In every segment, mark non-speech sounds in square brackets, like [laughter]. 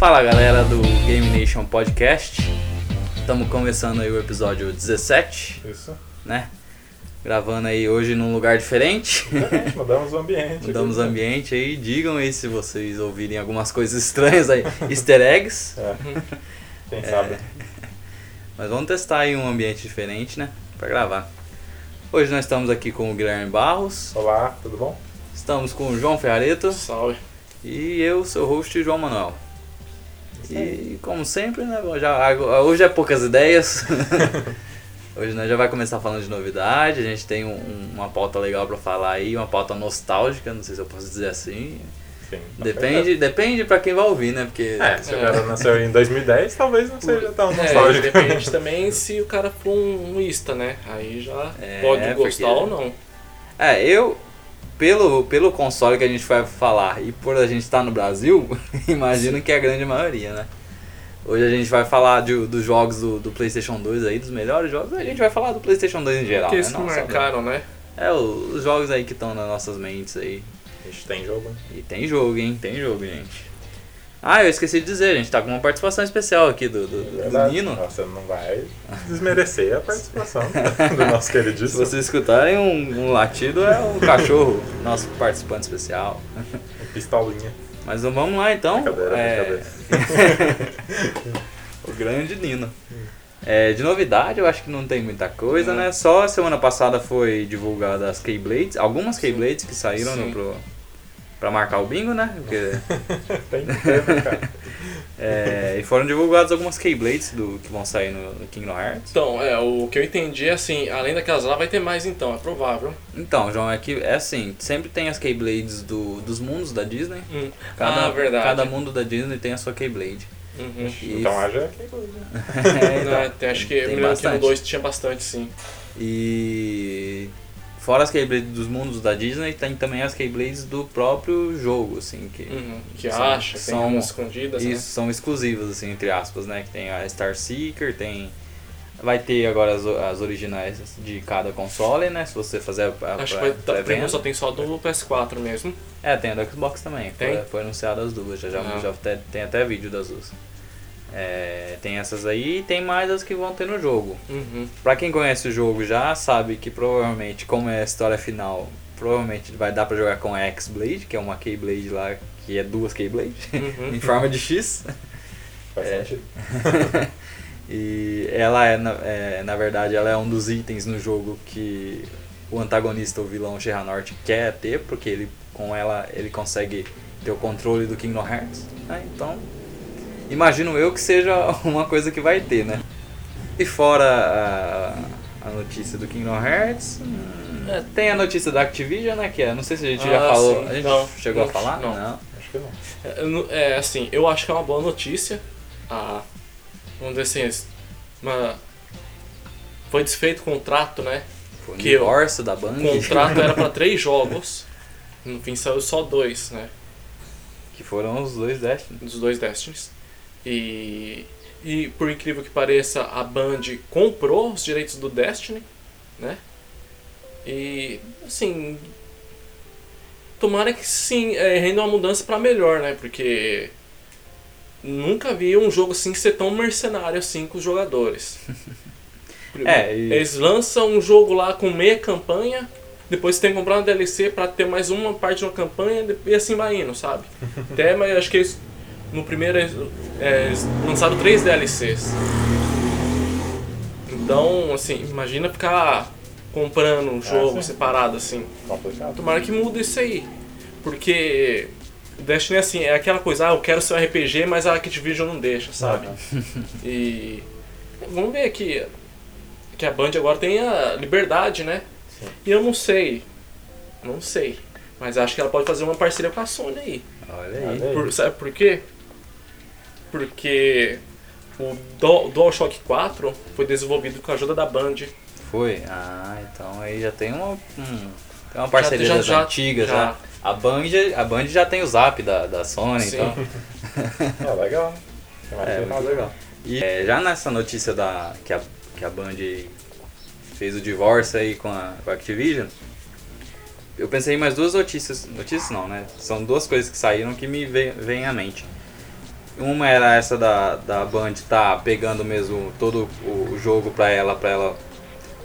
Fala galera do Game Nation Podcast. Estamos começando aí o episódio 17, Isso. né? Gravando aí hoje num lugar diferente. Diferente, mudamos o ambiente. Mudamos o ambiente aí. Digam aí se vocês ouvirem algumas coisas estranhas aí. Easter eggs. É. Quem sabe? Mas vamos testar aí um ambiente diferente, né? Pra gravar. Hoje nós estamos aqui com o Guilherme Barros. Olá, tudo bom? Estamos com o João Ferrareto. Salve. E eu, seu host, João Manuel. E como sempre, né? Já, hoje é poucas ideias. [laughs] hoje nós já vai começar falando de novidade. A gente tem um- um- uma pauta legal pra falar aí, uma pauta nostálgica, não sei se eu posso dizer assim. Sim. Depende, depende pra quem vai ouvir, né? Porque É, se o cara [laughs] nasceu em 2010, talvez não seja tão É, nostálgico. depende também se o cara for um um ista, né? Aí já É, pode porque- gostar ou não. É, eu, pelo, pelo console que a gente vai falar e por a gente estar no Brasil, [laughs] imagino que é a grande maioria, né? Hoje a gente vai falar de- dos jogos do, do PlayStation 2 aí, dos melhores jogos. A gente vai falar do PlayStation 2 em geral, Porque né? eles só do- marcaram, né? É, os jogos aí que estão nas nossas mentes aí. A gente tem jogo. né? E tem jogo, hein? Tem jogo, gente. Ah, eu esqueci de dizer, a gente tá com uma participação especial aqui do, do, do. Nino. Você não vai desmerecer a participação [laughs] do nosso Se queridíssimo vocês escutarem um, um latido, é o cachorro, nosso participante especial. Pistolinha. Mas vamos lá então. Brincadeira, É, [laughs] o grande Nino. É, de novidade, eu acho que não tem muita coisa, Não. né? Só semana passada foi divulgada as Keyblades, algumas Keyblades que saíram no, Sim. pro, pra marcar o bingo, né? Porque, [laughs] Tem que ter, né, cara? [laughs] é, e foram divulgadas algumas Keyblades do, que vão sair no, no Kingdom Hearts. Então, é, o que eu entendi é assim, além daquelas lá, vai ter mais então, é provável. Então, João, é que é assim, sempre tem as Keyblades do, dos mundos da Disney. Hum. Cada, ah, verdade. cada mundo da Disney tem a sua Keyblade. Uhum. E- Então haja que coisa. [laughs] É, então. Né, tem- acho que, tem eu me lembro que no 2 tinha bastante, sim. E fora as Keyblades dos mundos da Disney, tem também as Keyblades do próprio jogo, assim, que Uhum. Que São- acha, tem são- escondidas, isso né? são exclusivas, assim, entre aspas, né? Que tem a Star Seeker, tem vai ter agora as, as originais de cada console, né? Se você fazer a, a Acho que vai, tá, só tem só do PS4 mesmo. É, tem a do Xbox também. Tem? Foi, foi anunciado as duas, já, já, Ah. já até- tem até vídeo das duas. É, tem essas aí e tem mais as que vão ter no jogo. Uhum. Pra quem conhece o jogo já sabe que provavelmente, como é a história final, provavelmente vai dar pra jogar com a X-Blade, que é uma Keyblade lá, que é duas Keyblade, Uhum. [laughs] em forma de X. Faz É. sentido. [laughs] e ela é na, é, na verdade, ela é um dos itens no jogo que o antagonista, o vilão Xehanort, quer ter, porque ele, com ela ele consegue ter o controle do Kingdom Hearts. né? Então, imagino eu que seja [laughs] uma coisa que vai ter, né? E fora a, a notícia do Kingdom Hearts, hum, É. tem a notícia da Activision, né? Que é, não sei se a gente já Ah, falou. sim. A gente Não, chegou não, a falar? não. Acho que não. É, não- É, assim, eu acho que é uma boa notícia. Ah, vamos dizer assim, uma... foi desfeito o contrato, né? Foi Que eu- divórcio da O Bang. contrato era para três [laughs] jogos. No fim saiu só dois, né? Que foram os dois Destiny. Dos dois Destinies. E, e por incrível que pareça, a Band comprou os direitos do Destiny, né? E assim. Tomara que sim, é, renda uma mudança para melhor, né? Porque nunca vi um jogo assim ser tão mercenário assim com os jogadores. [laughs] É, e- Eles lançam um jogo lá com meia campanha, depois tem que comprar uma DLC pra ter mais uma parte de uma campanha e assim vai indo, sabe? [laughs] Até, mas acho que eles, no primeiro é, eles lançaram três DLCs. Então, assim, imagina ficar comprando um jogo sim. separado assim. Complicado. Tomara que mude isso aí. Porque Destiny assim, é aquela coisa, ah, eu quero ser um RPG, mas a Activision não deixa, sabe? [laughs] E vamos ver aqui que a Band agora tem a liberdade, né? Sim. E eu não sei, não sei, mas acho que ela pode fazer uma parceria com a Sony aí. Olha aí. Olha aí. Por- sabe por quê? Porque o Du- DualShock 4 foi desenvolvido com a ajuda da Band. Foi? Ah, então aí já tem uma, hum, tem uma parceria já- das já- antigas já. já. A Band, a Band já tem o zap da, da Sony, Sim. então. [laughs] Ah, legal. É, que muito fazer. legal. E é, já nessa notícia da que a, que a Band fez o divórcio aí com a, com a Activision, eu pensei em mais duas notícias. Notícias não, né? São duas coisas que saíram que me vêm à mente. Uma era essa da, da Band tá pegando mesmo todo o jogo pra ela, pra ela,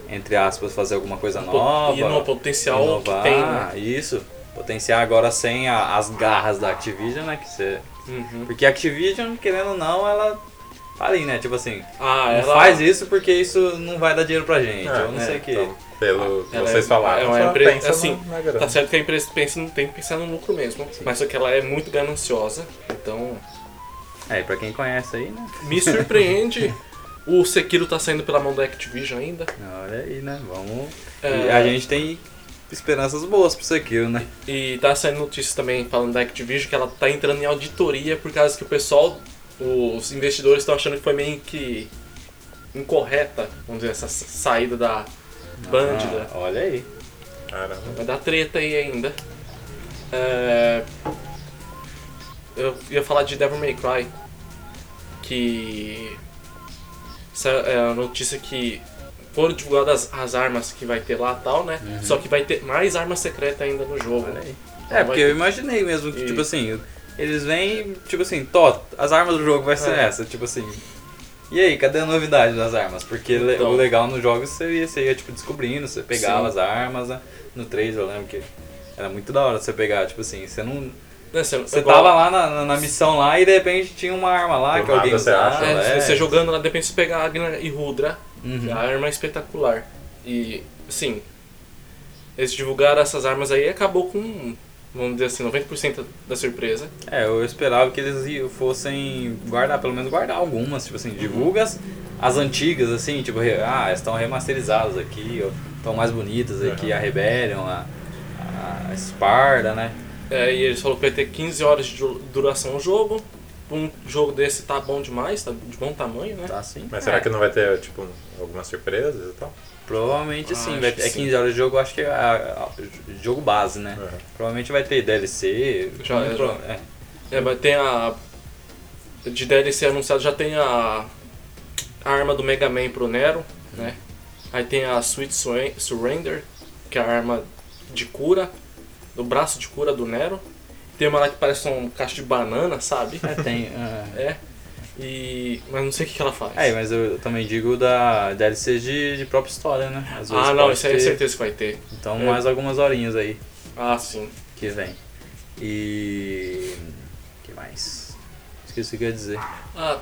entre aspas, fazer alguma coisa nova. E no potencial inovar, que tem, né? Isso. Potenciar agora sem a- as garras da Activision, né? Que você... Uhum. Porque a Activision, querendo ou não, ela tá ali, né? Tipo assim, Ah, ela faz isso porque isso não vai dar dinheiro pra gente. É, eu não é, sei o que. Então, pelo que Ela vocês é- falaram, é uma empresa- pensa assim. Tá certo que a empresa pensa, tem que pensar no lucro mesmo, mas só que ela é muito gananciosa, então É, e pra quem conhece aí, né? me surpreende. [laughs] o Sekiro tá saindo pela mão da Activision ainda. Olha aí, né? Vamos. É. E a gente tem esperanças boas pro Sekiro, né? E tá saindo notícias também falando da Activision que ela tá entrando em auditoria por causa que o pessoal, os investidores estão achando que foi meio que incorreta, vamos dizer, essa saída da Band. Ah, olha aí. Caramba. Vai dar treta aí ainda. É, Eu ia falar de Devil May Cry. Que. Essa é a notícia que foram divulgadas as armas que vai ter lá e tal, né? Só que vai ter mais arma secreta ainda no jogo. Então É, porque ter- eu imaginei mesmo que, E- tipo assim, eles vêm, tipo assim, Tó, as armas do jogo vai ser É. essa, tipo assim. E aí, cadê a novidade das armas? Porque Então. o legal nos jogos você ia, você ia tipo, descobrindo, você pegava Sim. as armas, né? No 3 eu lembro que era muito da hora você pegar, tipo assim, você não. Né, Você, Você igual- tava lá na, na, na missão lá e de repente tinha uma arma lá Do que alguém você usava. acha. É, é. Você jogando lá, de repente você pega a Agna e Rudra, Uhum. a arma é espetacular. E, assim, eles divulgaram essas armas aí e acabou com, vamos dizer assim, 90% da surpresa. É, eu esperava que eles i- fossem guardar, pelo menos guardar algumas, tipo assim, Uhum. divulga as, as antigas, assim, tipo, ah, estão remasterizadas aqui, estão mais bonitas aqui, Uhum. a Rebellion, a, a Sparda, né? É, e eles falaram que vai ter 15 horas de du- duração o jogo. Um jogo desse tá bom demais, tá de bom tamanho, né? Tá assim. Mas É, será que não vai ter, tipo, algumas surpresas e tal? Provavelmente Ah, sim, vai, que é sim. 15 horas de jogo, acho que é a- a- jogo base, né? Uhum. Provavelmente vai ter DLC. Já, já. pro- é. É, vai ter a. De DLC anunciado já tem a, a arma do Mega Man pro Nero, né? Aí tem a Sweet Surren- Surrender, que é a arma de cura, do braço de cura do Nero. Tem uma lá que parece um caixa de banana, sabe? É, tem. ah. É. E. Mas não sei o que, que ela faz. É, mas eu também digo da DLC de, de própria história, né? Às vezes ah, não, isso aí é ter. certeza que vai ter. Então É. mais algumas horinhas aí. Ah, sim. que vem. E. que mais? Esqueci o que eu ia dizer. Ah,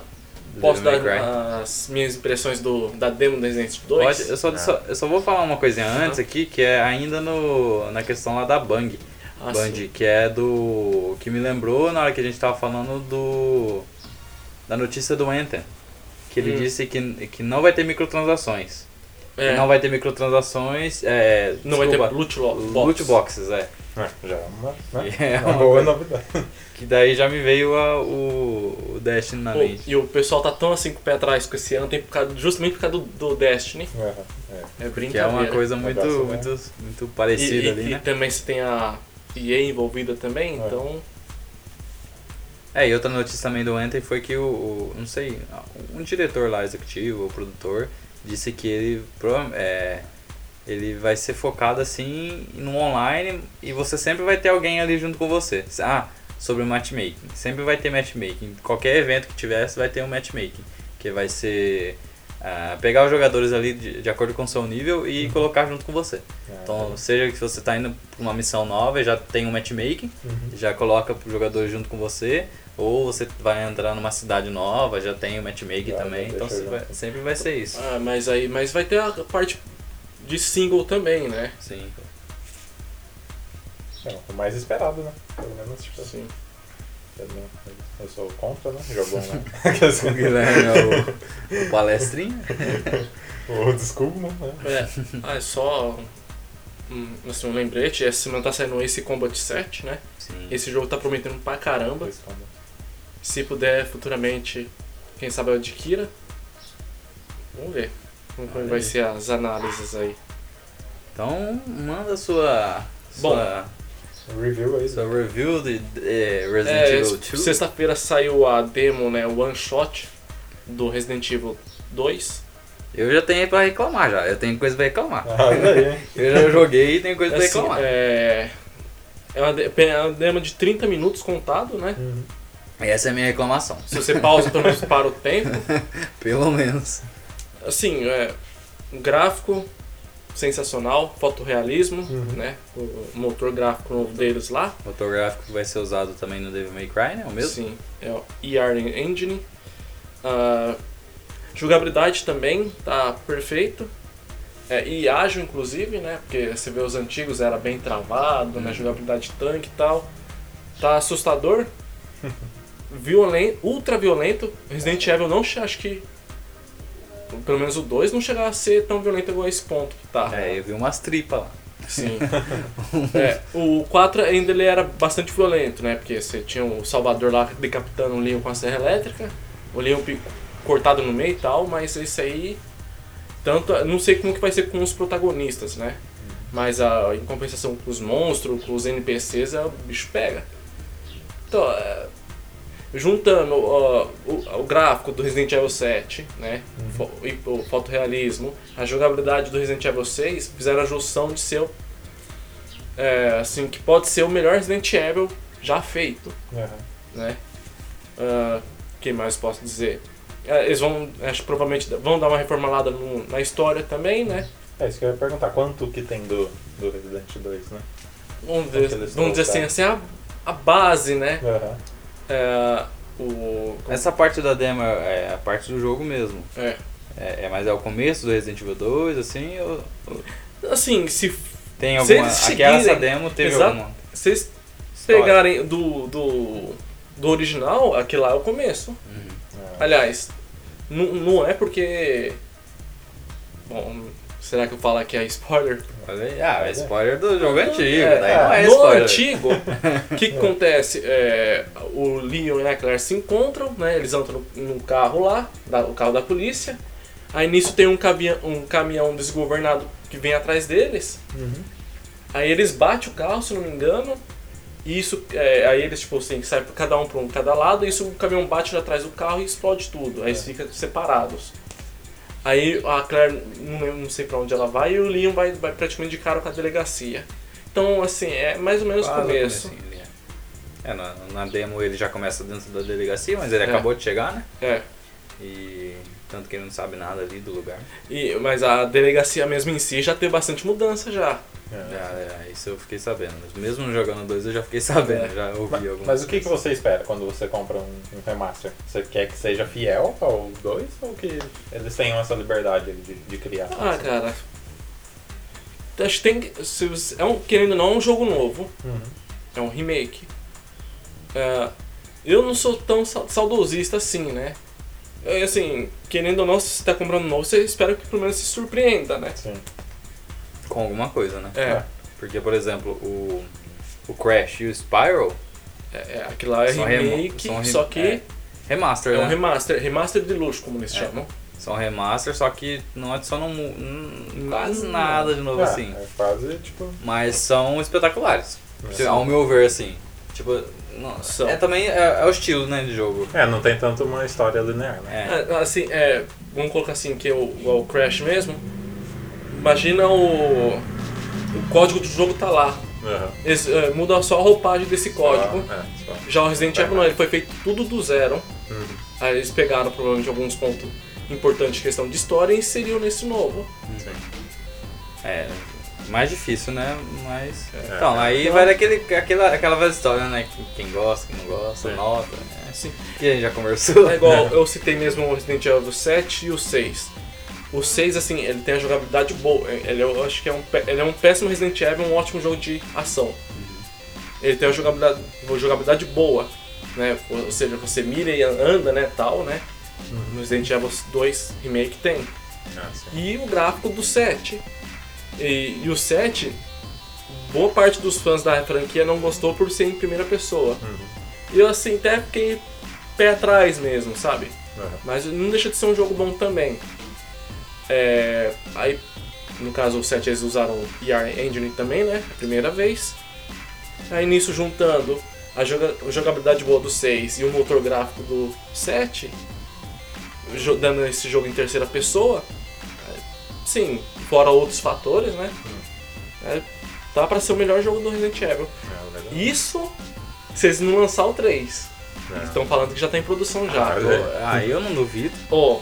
posso Devil dar as minhas impressões do, da demo do Resident 2? Pode, eu, só, Ah. só- eu só vou falar uma coisinha antes aqui, que é ainda no, na questão lá da Bang. Ah, Band, sim. que é do. que me lembrou na hora que a gente tava falando do. da notícia do Anthem. Que ele Hum. disse que, que não vai ter microtransações. É, Que não vai ter microtransações. É, não vai ter desculpa, loot, lo- box. loot boxes, é. É, já é uma, né? [laughs] É uma uma boa coisa- novidade. Que daí já me veio a- o, o Destiny na Pô, mente. e o pessoal tá tão assim com o pé atrás com esse ano, tem por causa, justamente por causa do, do Destiny. É, é. É Que é brincadeira. uma coisa muito, né? muito, muito E, parecida e- ali, e né? também você tem a EA envolvida também, É. então. É, e outra notícia também do Anthem foi que o, o- não sei, um diretor lá, executivo, ou produtor, disse que ele, é, ele vai ser focado assim no online e você sempre vai ter alguém ali junto com você. Ah, sobre matchmaking. Sempre vai ter matchmaking. Qualquer evento que tivesse vai ter um matchmaking. Que vai ser ah, pegar os jogadores ali de, de acordo com o seu nível e colocar junto com você. É, Então, seja que você está indo para uma missão nova e já tem um matchmaking, Uhum. já coloca o jogador junto com você, ou você vai entrar numa cidade nova, já tem o matchmaking Já, também, então vai- sempre vai ser isso. Ah, mas aí. Mas vai ter a parte de single também, né? Sim. É, o mais esperado, né? Pelo menos, tipo assim. Eu, sou contra, né? Jogou né? [laughs] O Guilherme é o, o palestrinha. o desculpa, né? É. Ah, é só. Um, assim, um lembrete, essa semana tá saindo esse Combat 7, né? Sim. Esse jogo tá prometendo pra caramba. Se puder futuramente, quem sabe eu adquira. Vamos ver como Olha vai aí. ser as análises aí. Então, manda sua, sua, Review aí. sua review de, de eh, Resident É, Evil 2. sexta-feira saiu a demo, né, One Shot do Resident Evil 2. Eu já tenho pra reclamar já, eu tenho coisa pra reclamar. Ah? [laughs] Eu já joguei e tenho coisa pra Assim, reclamar. é, é uma, de- é uma demo de 30 minutos contado, né? Uhum. Essa é a minha reclamação. Se você pausa pelo menos para o [laughs] tempo, Pelo menos. Assim, é, um gráfico sensacional, fotorrealismo, Uhum. né? O motor gráfico novo deles lá. O motor gráfico vai ser usado também no Devil May Cry, né? O mesmo? Sim, é o ER Engine. Ah, jogabilidade também tá perfeito. É, e ágil, inclusive, né? Porque você vê os antigos era bem travado, né? Jogabilidade tanque e tal. Tá assustador. [laughs] violento, ultra violento. Resident Evil não acho que. Pelo menos o 2 não chegava a ser tão violento igual esse ponto que tá. É, eu vi umas tripas lá. Sim. [laughs] É, o 4 ainda ele era bastante violento, né? Porque você tinha o Salvador lá decapitando o Leon com a serra elétrica, o Leon cortado no meio e tal, mas esse aí. Tanto, não sei como que vai ser com os protagonistas, né? Mas a, em compensação com os monstros, com os NPCs, é, o bicho pega. Então, é, juntando ó, o, o gráfico do Resident Evil 7, né? Fo- e o fotorrealismo, a jogabilidade do Resident Evil 6, fizeram a junção de ser, o- é, assim, que pode ser o melhor Resident Evil já feito, Aham. né? O que mais posso dizer? É, eles vão, acho que provavelmente vão dar uma reformulada no- na história também, né? É isso que eu ia perguntar. Quanto que tem do, do Resident 2, né? Vamos eles vamos dizer assim, assim a, a base, né? Aham. É, o, Essa parte da demo é a parte do jogo mesmo. é, É, é, mas é o começo do Resident Evil 2, assim, ou, assim, se tem Se alguma... eles Aquela essa seguirem- demo teve Exato. alguma vocês história? pegarem do, do, do original, aquele lá é o começo. Uhum. É. Aliás, não, não é porque. Bom, será que eu falo aqui é spoiler? Ah, é spoiler do jogo antigo, É, daí não é no spoiler. antigo, o que, que [laughs] acontece? É, o Leon e a Claire se encontram, né? Eles entram no, num carro lá, da- o carro da polícia. Aí nisso tem um caminhão, um caminhão desgovernado que vem atrás deles. Uhum. Aí eles batem o carro, se não me engano. E isso, é, aí eles, tipo assim, saem cada um para um cada lado. E isso o caminhão bate atrás do carro e explode tudo. Aí eles ficam separados. Aí a Claire, não, sei pra onde ela vai, e o Leon vai, vai praticamente de cara com a delegacia. Então, assim, é mais ou menos o começo. é. É, na, na demo ele já começa dentro da delegacia, mas ele É. acabou de chegar, né? É. E tanto que ele não sabe nada ali do lugar. E, mas a delegacia mesmo em si já teve bastante mudança já. É. Já, é, isso eu fiquei sabendo. Mesmo jogando dois eu já fiquei [laughs] sabendo, É. já ouvi Mas, algumas mas o que, que você espera quando você compra um, um remaster? Você quer que seja fiel ao 2 ou que eles tenham essa liberdade de, de criar? Ah, cara. Acho que tem. se você- é um, querendo ou não, é um jogo novo. Uhum. É um remake. É, eu não sou tão sa- saudosista assim, né? É, assim, querendo ou não, se você tá comprando novo, você espera que pelo menos se surpreenda, né? Sim. Com alguma coisa, né? É, Porque, por exemplo, o, o Crash e o Spiral é, é aquilo lá é remake, são re- só que é, remaster, é, um né? remaster, remaster de luxo, como eles É. chamam. São remaster, só que não adicionam mu- hum, quase nada de novo Ah, assim. É quase tipo. Mas são espetaculares. Sim. Ao meu ver, assim. Tipo, não, São. é também é, é o estilo, né, de jogo. É, não tem tanto uma história linear, né? É. É, assim, é, vamos colocar assim, que é o, o Crash mesmo. Imagina o. O código do jogo tá lá. Aham. Eles, é, muda só a roupagem desse código. Só- é, só. Já o Resident Evil não, ele foi feito tudo do zero. Uhum. Aí eles pegaram provavelmente alguns pontos importantes de questão de história e inseriu nesse novo. Sim. É, mais difícil, né? Mas. É. Então, aí Então- vai daquele, aquela, aquela velha história, né? Quem gosta, quem não gosta, Sim. nota, né? Assim, Que a gente já conversou. é igual [laughs] eu citei mesmo o Resident Evil 7 e o 6. O 6, assim, ele tem a jogabilidade boa. Ele, eu acho que é um, ele é um péssimo Resident Evil, um ótimo jogo de ação. Ele tem uma jogabilidade, uma jogabilidade boa, né? Ou seja, você mira e anda, né, tal, né? No Resident Evil 2 Remake tem. Ah, e o gráfico do 7. E, e o 7, boa parte dos fãs da franquia não gostou por ser em primeira pessoa. Uhum. E eu assim até fiquei pé atrás mesmo, sabe? Aham. Mas não deixa de ser um jogo bom também. É, aí, no caso, o 7 eles usaram o ER Engine também, né? A primeira vez. Aí nisso juntando a, joga- a jogabilidade boa do 6 e o motor gráfico do 7, jo- dando esse jogo em terceira pessoa, é, sim, fora outros fatores, né? É, tá pra ser o melhor jogo do Resident Evil. É. Isso se eles não lançar o 3. É. Estão falando que já tá em produção já. Ah, é. Ah, eu não duvido. Ó,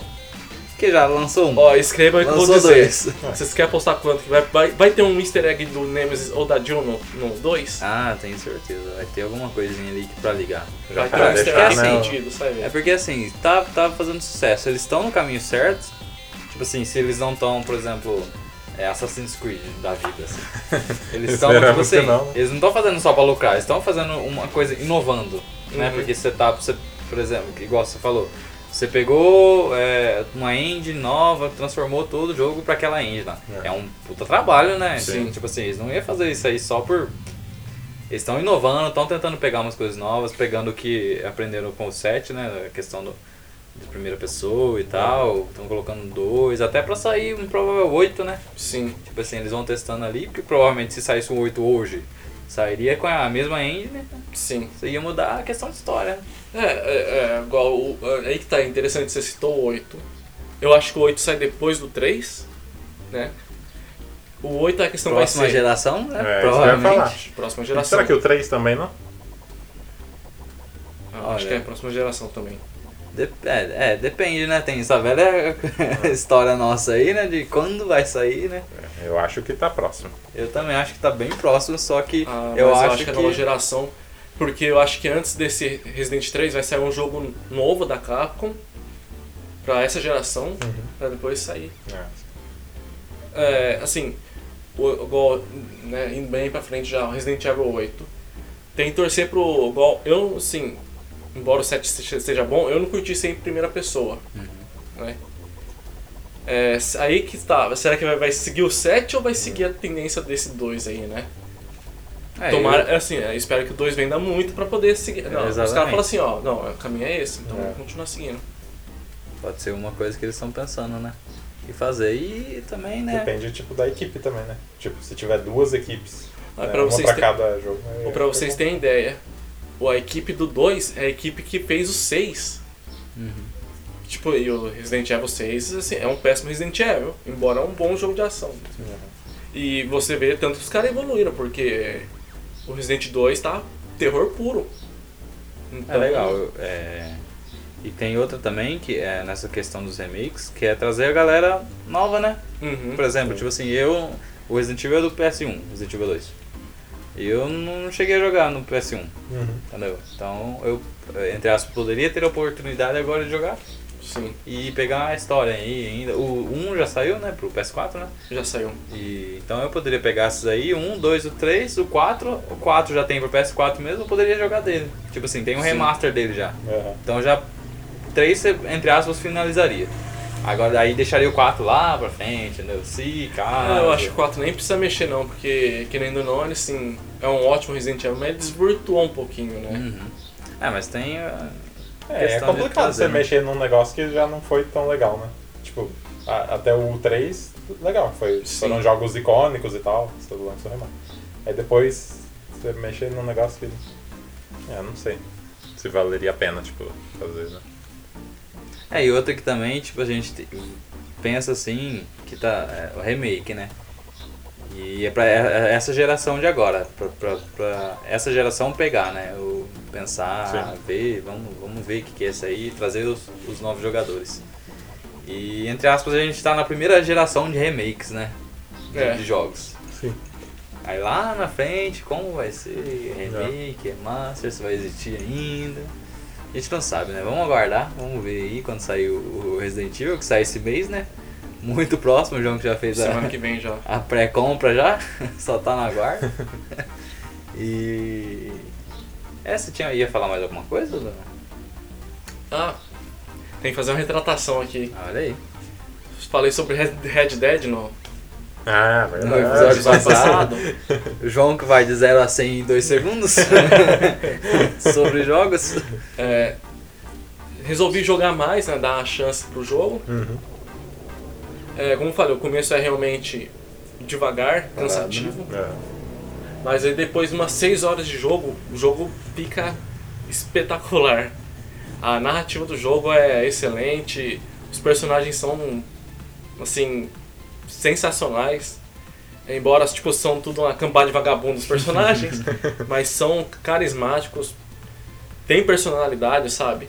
Porque já lançou um. ó, escreva aí que eu vou lançou dizer. dois. [laughs] Vocês querem apostar quanto? que Vai, vai, vai ter um easter egg do Nemesis ou da Jill no, no 2? Ah, tenho certeza. Vai ter alguma coisinha ali que- pra ligar. vai ter pra um easter egg né, sentido, sai É porque assim, tá, tá fazendo sucesso. Eles estão no caminho certo. Tipo assim, se eles não estão, por exemplo, é Assassin's Creed da vida, assim. [laughs] Eles estão, tipo assim, não, né? eles não estão fazendo só pra lucrar, eles estão fazendo uma coisa inovando. Né? Uhum. Porque você tá, você, por exemplo, igual você falou, você pegou é, uma engine nova, transformou todo o jogo pra aquela engine lá. É. É, um puta trabalho, né? Sim. Tipo assim, eles não iam fazer isso aí só por. Eles estão inovando, estão tentando pegar umas coisas novas, pegando o que aprenderam com o 7, né? A questão do, de primeira pessoa e tal. Estão colocando dois, até pra sair um provável 8, né? Sim. Tipo assim, eles vão testando ali, porque provavelmente se saísse um 8 hoje, sairia com a mesma engine, Sim. isso ia mudar a questão de história. né? É, é, é igual. o- é, aí que tá interessante, você citou o 8. Eu acho que o 8 sai depois do 3, né? O 8 a questão Próxima vai ser. geração, né? É, provavelmente. falar. Próxima geração. Será que o 3 também não? Ah, acho que é a próxima geração também. Dep- é, é, depende, né? Tem essa velha [laughs] história nossa aí, né? De quando vai sair, né? É, Eu acho que tá próximo. Eu também acho que tá bem próximo, só que Ah, eu, acho eu acho que é a nova que. geração. Porque eu acho que antes desse Resident 3 vai sair um jogo novo da Capcom pra essa geração, pra depois sair. É. É, assim, o, igual, né, indo bem pra frente já, o Resident Evil 8. Tem que torcer pro. Igual, eu, assim, embora o 7 se- seja bom, eu não curti ser em primeira pessoa. Né? É, aí que tá, será que vai, vai seguir o 7 ou vai seguir a tendência desse 2 aí, né? É, Tomara, eu- assim, eu espero que o 2 venda muito pra poder seguir. Não, os caras falam assim, ó, não, o caminho é esse, então É. vamos continuar seguindo. Pode ser uma coisa que eles estão pensando, né? E fazer. E também, né? Depende tipo da equipe também, né? Tipo, se tiver duas equipes, Ah, é, pra uma vocês pra ter- cada jogo. é- Ou pra vocês terem ideia, o- a equipe do 2 é a equipe que fez o 6. Uhum. Tipo, e o Resident Evil 6 assim, é um péssimo Resident Evil, embora é um bom jogo de ação. Uhum. E você vê tanto que os caras evoluíram, porque o Resident 2 tá terror puro. É Então, legal. eu- é, E tem outra também, que é nessa questão dos remakes, que é trazer a galera nova, né? Uhum. Por exemplo, tipo assim, eu. O Resident Evil é do PS1, Resident Evil 2. Eu não cheguei a jogar no PS1, Uhum. entendeu? Então eu, entre aspas, poderia ter a oportunidade agora de jogar Sim, e pegar a história aí ainda. O 1 já saiu, né, pro PS4, né? já saiu. E, então eu poderia pegar esses aí, o 1, 2, o 3, o 4. O 4 já tem pro PS4 mesmo, eu poderia jogar dele. Tipo assim, tem um Sim. remaster dele já. Uhum. Então já 3, entre aspas, finalizaria. Agora aí deixaria o 4 lá pra frente, entendeu? Se, caso. Ah, eu acho que o 4 nem precisa mexer não, porque querendo ou não, ele assim, é um ótimo Resident Evil, mas ele desvirtuou um pouquinho, né? Uhum. É, mas tem. uh, É, é complicado você né? mexer num negócio que já não foi tão legal, né? Tipo, a- até o 3, legal, foi, Sim. foram jogos icônicos e tal, você lançou remate. Aí depois você mexer num negócio que. É, não sei. Se valeria a pena, tipo, fazer, né? É, e outra que também, tipo, a gente te- pensa assim, que tá. É, o remake, né? E é pra é- é essa geração de agora, pra, pra, pra essa geração pegar, né? O pensar, Sim. ver, vamos, vamos ver o que, que é isso aí trazer os, os novos jogadores. E entre aspas, a gente tá na primeira geração de remakes, né? De, É. de jogos. Sim. Aí lá na frente, como vai ser remake, remaster, se vai existir ainda. A gente não sabe, né? Vamos aguardar, vamos ver aí quando sair o Resident Evil, que sai esse mês, né? Muito próximo, o João que já fez a, Semana que vem já. a pré-compra já, [laughs] só tá na guarda. e. É, você tinha, ia falar mais alguma coisa? Dona? Ah, tem que fazer uma retratação aqui. Olha aí. Falei sobre Red Dead no, Ah, No verdade. episódio episódio passado. [laughs] João que vai de 0 a 100 em 2 segundos [laughs] sobre jogos. É, resolvi jogar mais, né, dar uma chance pro jogo. Uhum. É, como eu falei, o começo é realmente devagar, cansativo. É. Mas aí depois de umas 6 horas de jogo, o jogo fica espetacular. A narrativa do jogo é excelente, os personagens são assim sensacionais. Embora tipo são tudo uma campada de vagabundos os personagens, [laughs] mas são carismáticos. tem personalidade, sabe?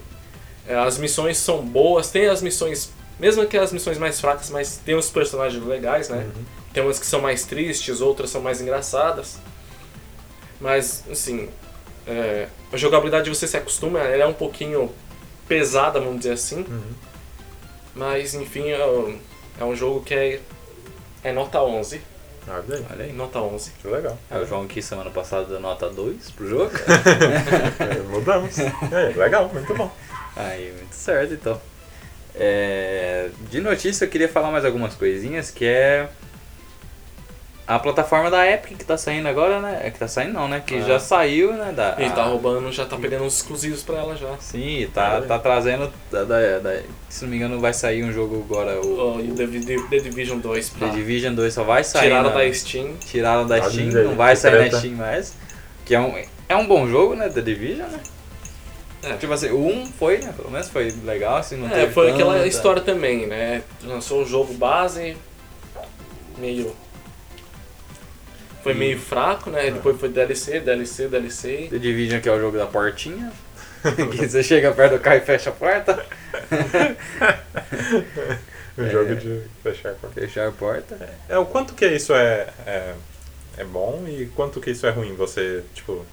É, as missões são boas, tem as missões, mesmo que as missões mais fracas, mas tem os personagens legais, né? Uhum. Tem umas que são mais tristes, outras são mais engraçadas. Mas, assim, é, a jogabilidade você se acostuma, ela é um pouquinho pesada, vamos dizer assim. Uhum. Mas, enfim, é, um- é um jogo que é, é nota 11. Olha aí, Olha aí. Nota 11. que legal. É, o João quis semana passada deu nota 2 pro jogo. [laughs] É, mudamos. É, legal, muito bom. Aí, muito certo, então. É, de notícia, eu queria falar mais algumas coisinhas, que é a plataforma da Epic que tá saindo agora, né? É que tá saindo não, né? Que Ah. já saiu, né? Da, Ele tá a- roubando, já tá pegando uns exclusivos pra ela já. Sim, tá, Olha. tá trazendo. Da, da- da- se não me engano, vai sair um jogo agora, o Oh, e o The, The, The Division 2 pra... The Division 2 só vai sair. Tiraram na- da Steam. Tiraram da Olha Steam, aí, não vai sair na. Steam mais. Que é um, é um bom jogo, né? The Division, né? É. Tipo assim, o 1 foi, né? Pelo menos foi legal, assim, não É, teve foi aquela história também, né? Lançou o jogo base, meio. Foi E- meio fraco, né? Depois foi DLC, DLC, DLC. The Division que é o jogo da portinha. que [laughs] você chega perto do carro e fecha a porta. [laughs] O É. jogo de fechar a porta. Fechar a porta. É, o quanto que isso é, é, é bom e quanto que isso é ruim, você, tipo,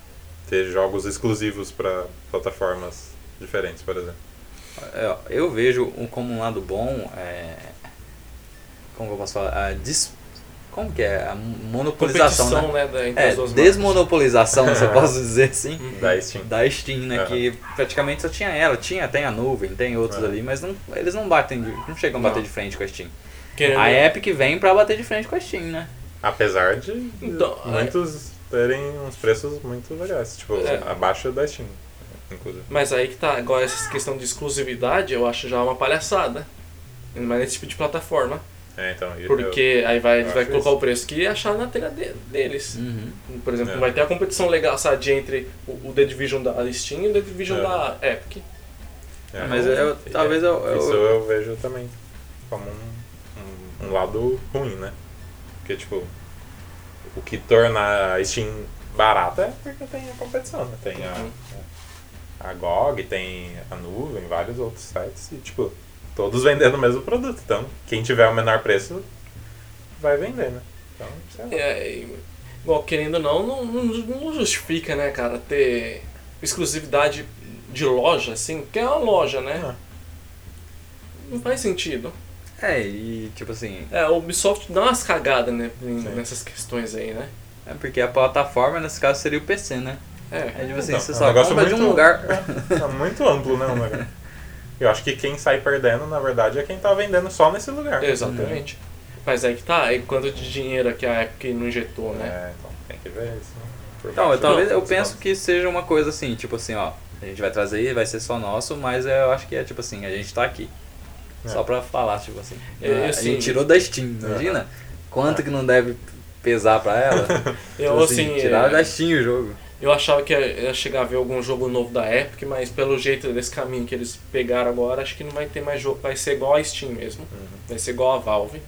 ter jogos exclusivos pra plataformas diferentes, por exemplo. É, Eu vejo um, como um lado bom. É... Como eu posso falar? A dis... Como que é? A monopolização, né? né? É, as duas marcas. desmonopolização, se eu posso dizer assim. Uhum. [laughs] Da Steam. Da Steam, né? Aham. Que praticamente só tinha ela. Tinha, tem a nuvem, tem outros Aham. ali, mas não, eles não batem, de- não chegam a bater Não. de frente com a Steam. Querendo- A Epic vem pra bater de frente com a Steam, né? Apesar de Então, muitos terem uns preços muito legais, tipo, É. abaixo da Steam, inclusive. Mas aí que tá, agora essa questão de exclusividade eu acho já uma palhaçada. Mais nesse tipo de plataforma. É, então, eu- Porque aí vai, eu vai colocar isso. o preço que achar na telha de- deles. Uhum. Por exemplo, É. vai ter a competição legal, sabe, entre o, o The Division da Steam e o The Division É. da Epic. é, Mas eu- é, talvez eu- eu- Isso eu vejo também como um, um, um lado ruim, né? Porque, tipo, o que torna a Steam barata é porque tem a competição, né? Tem a, Uhum. a GOG, tem a nuvem, vários outros sites e, tipo, todos vendendo o mesmo produto. Então, quem tiver o menor preço vai vender, né? Então, sei lá. É, igual, querendo ou não, não, não, justifica, né, cara, ter exclusividade de loja, assim, porque é uma loja, né? Ah, Não faz sentido. É, e tipo assim, É, a Ubisoft dá umas cagadas né, nessas questões aí, né? é porque a plataforma nesse caso seria o PC, né? É. É tipo assim, Então, você é um só compra de um muito- lugar. [laughs] É, é muito amplo, né? o negócio. Eu acho que quem sai perdendo, na verdade, é quem tá vendendo só nesse lugar. Exatamente. Mas aí que tá, aí quanto de dinheiro que a Epic não injetou, né? É, então tem que ver isso. né? Então, eu, talvez eu penso que seja uma coisa assim, tipo assim, ó, a gente vai trazer, vai ser só nosso, mas eu acho que é tipo assim, a gente tá aqui. É. Só pra falar, tipo assim. É, a assim, gente tirou da Steam, imagina? Quanto que não deve pesar pra ela? [laughs] Eu, Tipo assim, tiraram é, da Steam o jogo. Eu achava que ia chegar a ver algum jogo novo da Epic, mas pelo jeito desse caminho que eles pegaram agora, acho que não vai ter mais jogo, vai ser igual a Steam mesmo. Uhum. Vai ser igual a Valve.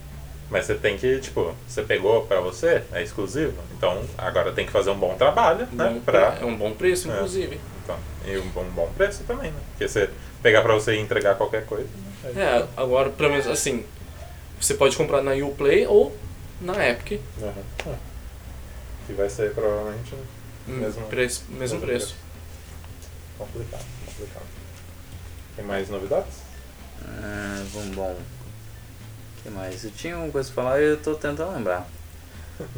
Mas você tem que, tipo, você pegou pra você, é exclusivo, então agora tem que fazer um bom trabalho, né? Bom Pra, pre- É um bom preço, É. inclusive. então, e um bom, bom preço também, né? Porque você pegar pra você e entregar qualquer coisa, né? É, agora, pelo menos assim, você pode comprar na Uplay ou na Epic. Aham. É. Que vai ser provavelmente né? Hum, Mesmo- preço, mesmo mesmo preço. complicado, complicado. Tem mais novidades? Ah, vamos bom. O que mais? Eu tinha uma coisa pra falar e eu tô tentando lembrar. [laughs]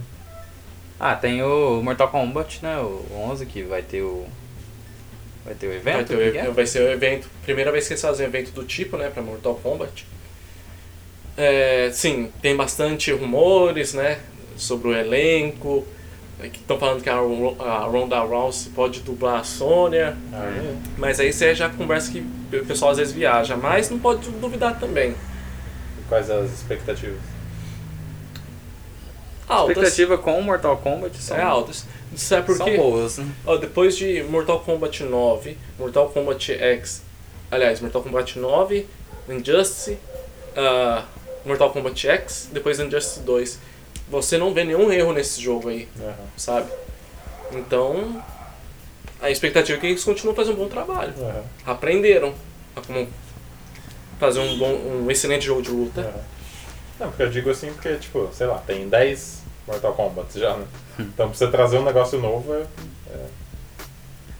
Ah, tem o Mortal Kombat, né? O 11 que vai ter o. Vai ter o evento? Vai, ter o que é? vai ser o evento, primeira vez que eles fazem um evento do tipo, né, pra Mortal Kombat. É, sim, tem bastante rumores, né, sobre o elenco, é, que estão falando que a, Ro- a Ronda Rousey pode dublar a Sônia, Aí, mas aí você já conversa que o pessoal às vezes viaja, mas não pode duvidar também. quais as expectativas? Altas, expectativa com Mortal Kombat são, é altas. Sabe por são quê? boas. né? Ó, depois de Mortal Kombat 9, Mortal Kombat X, aliás, Mortal Kombat 9, Injustice, ah, Mortal Kombat X, depois Injustice 2. Você não vê nenhum erro nesse jogo aí, Aham. sabe? Então, a expectativa é que eles continuem fazendo um bom trabalho. Aham, Aprenderam a como fazer um, bom, um excelente jogo de luta. aham. Não, porque eu digo assim porque, tipo, sei lá, tem 10 Mortal Kombat já, né? Então pra você trazer um negócio novo é.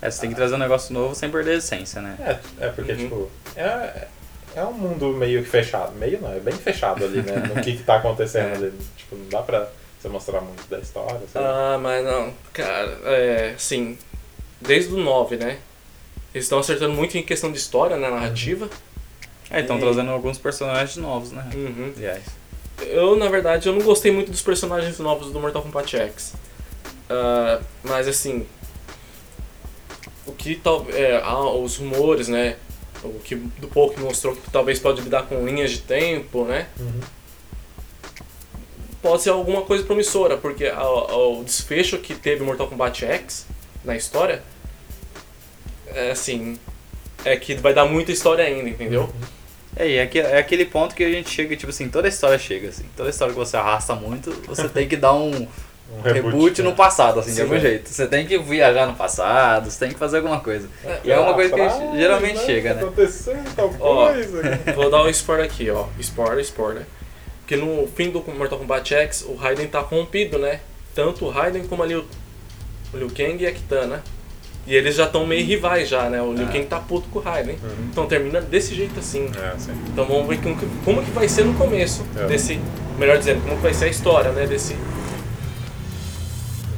É, você tem que trazer um negócio novo sem perder a essência, né? É, é porque, Uhum. tipo, é, é um mundo meio que fechado. Meio não, é bem fechado ali, né? No que, que tá acontecendo [laughs] É. ali. Tipo, não dá pra você mostrar muito da história, sei lá. Ah, mas não, cara, é, assim, desde o 9, né? Eles estão acertando muito em questão de história, né, narrativa. É, estão E- trazendo alguns personagens novos, né? Uhum. Aliás. Eu, na verdade, eu não gostei muito dos personagens novos do Mortal Kombat X. Ah, mas assim, o que tal, é, há os rumores, né? O que do pouco que mostrou que talvez pode lidar com linhas de tempo, né? Uhum. Pode ser alguma coisa promissora, porque a- a- o desfecho que teve Mortal Kombat X na história é assim, é que vai dar muita história ainda, entendeu? É, e é, que- é aquele ponto que a gente chega, tipo assim, toda história chega, assim. Toda história que você arrasta muito, você [laughs] tem que dar um Um reboot, né? no passado, assim, de Sim, algum é. jeito. Você tem que viajar no passado, você tem que fazer alguma coisa. E é uma coisa que geralmente né, chega, né? acontecendo tal Ó. coisa. [laughs] Vou dar um spoiler aqui, ó. Spoiler, spoiler. Porque no fim do Mortal Kombat X, o Raiden tá corrompido, né? Tanto o Raiden como ali o, o Liu Kang e a Kitana. E eles já estão meio rivais já, né? O Liu Ah. Kang tá puto com o Raiden. Uhum. Então termina desse jeito assim. É, sim. Então vamos ver como que, como que vai ser no começo É. desse... Melhor dizendo, como que vai ser a história, né? Desse...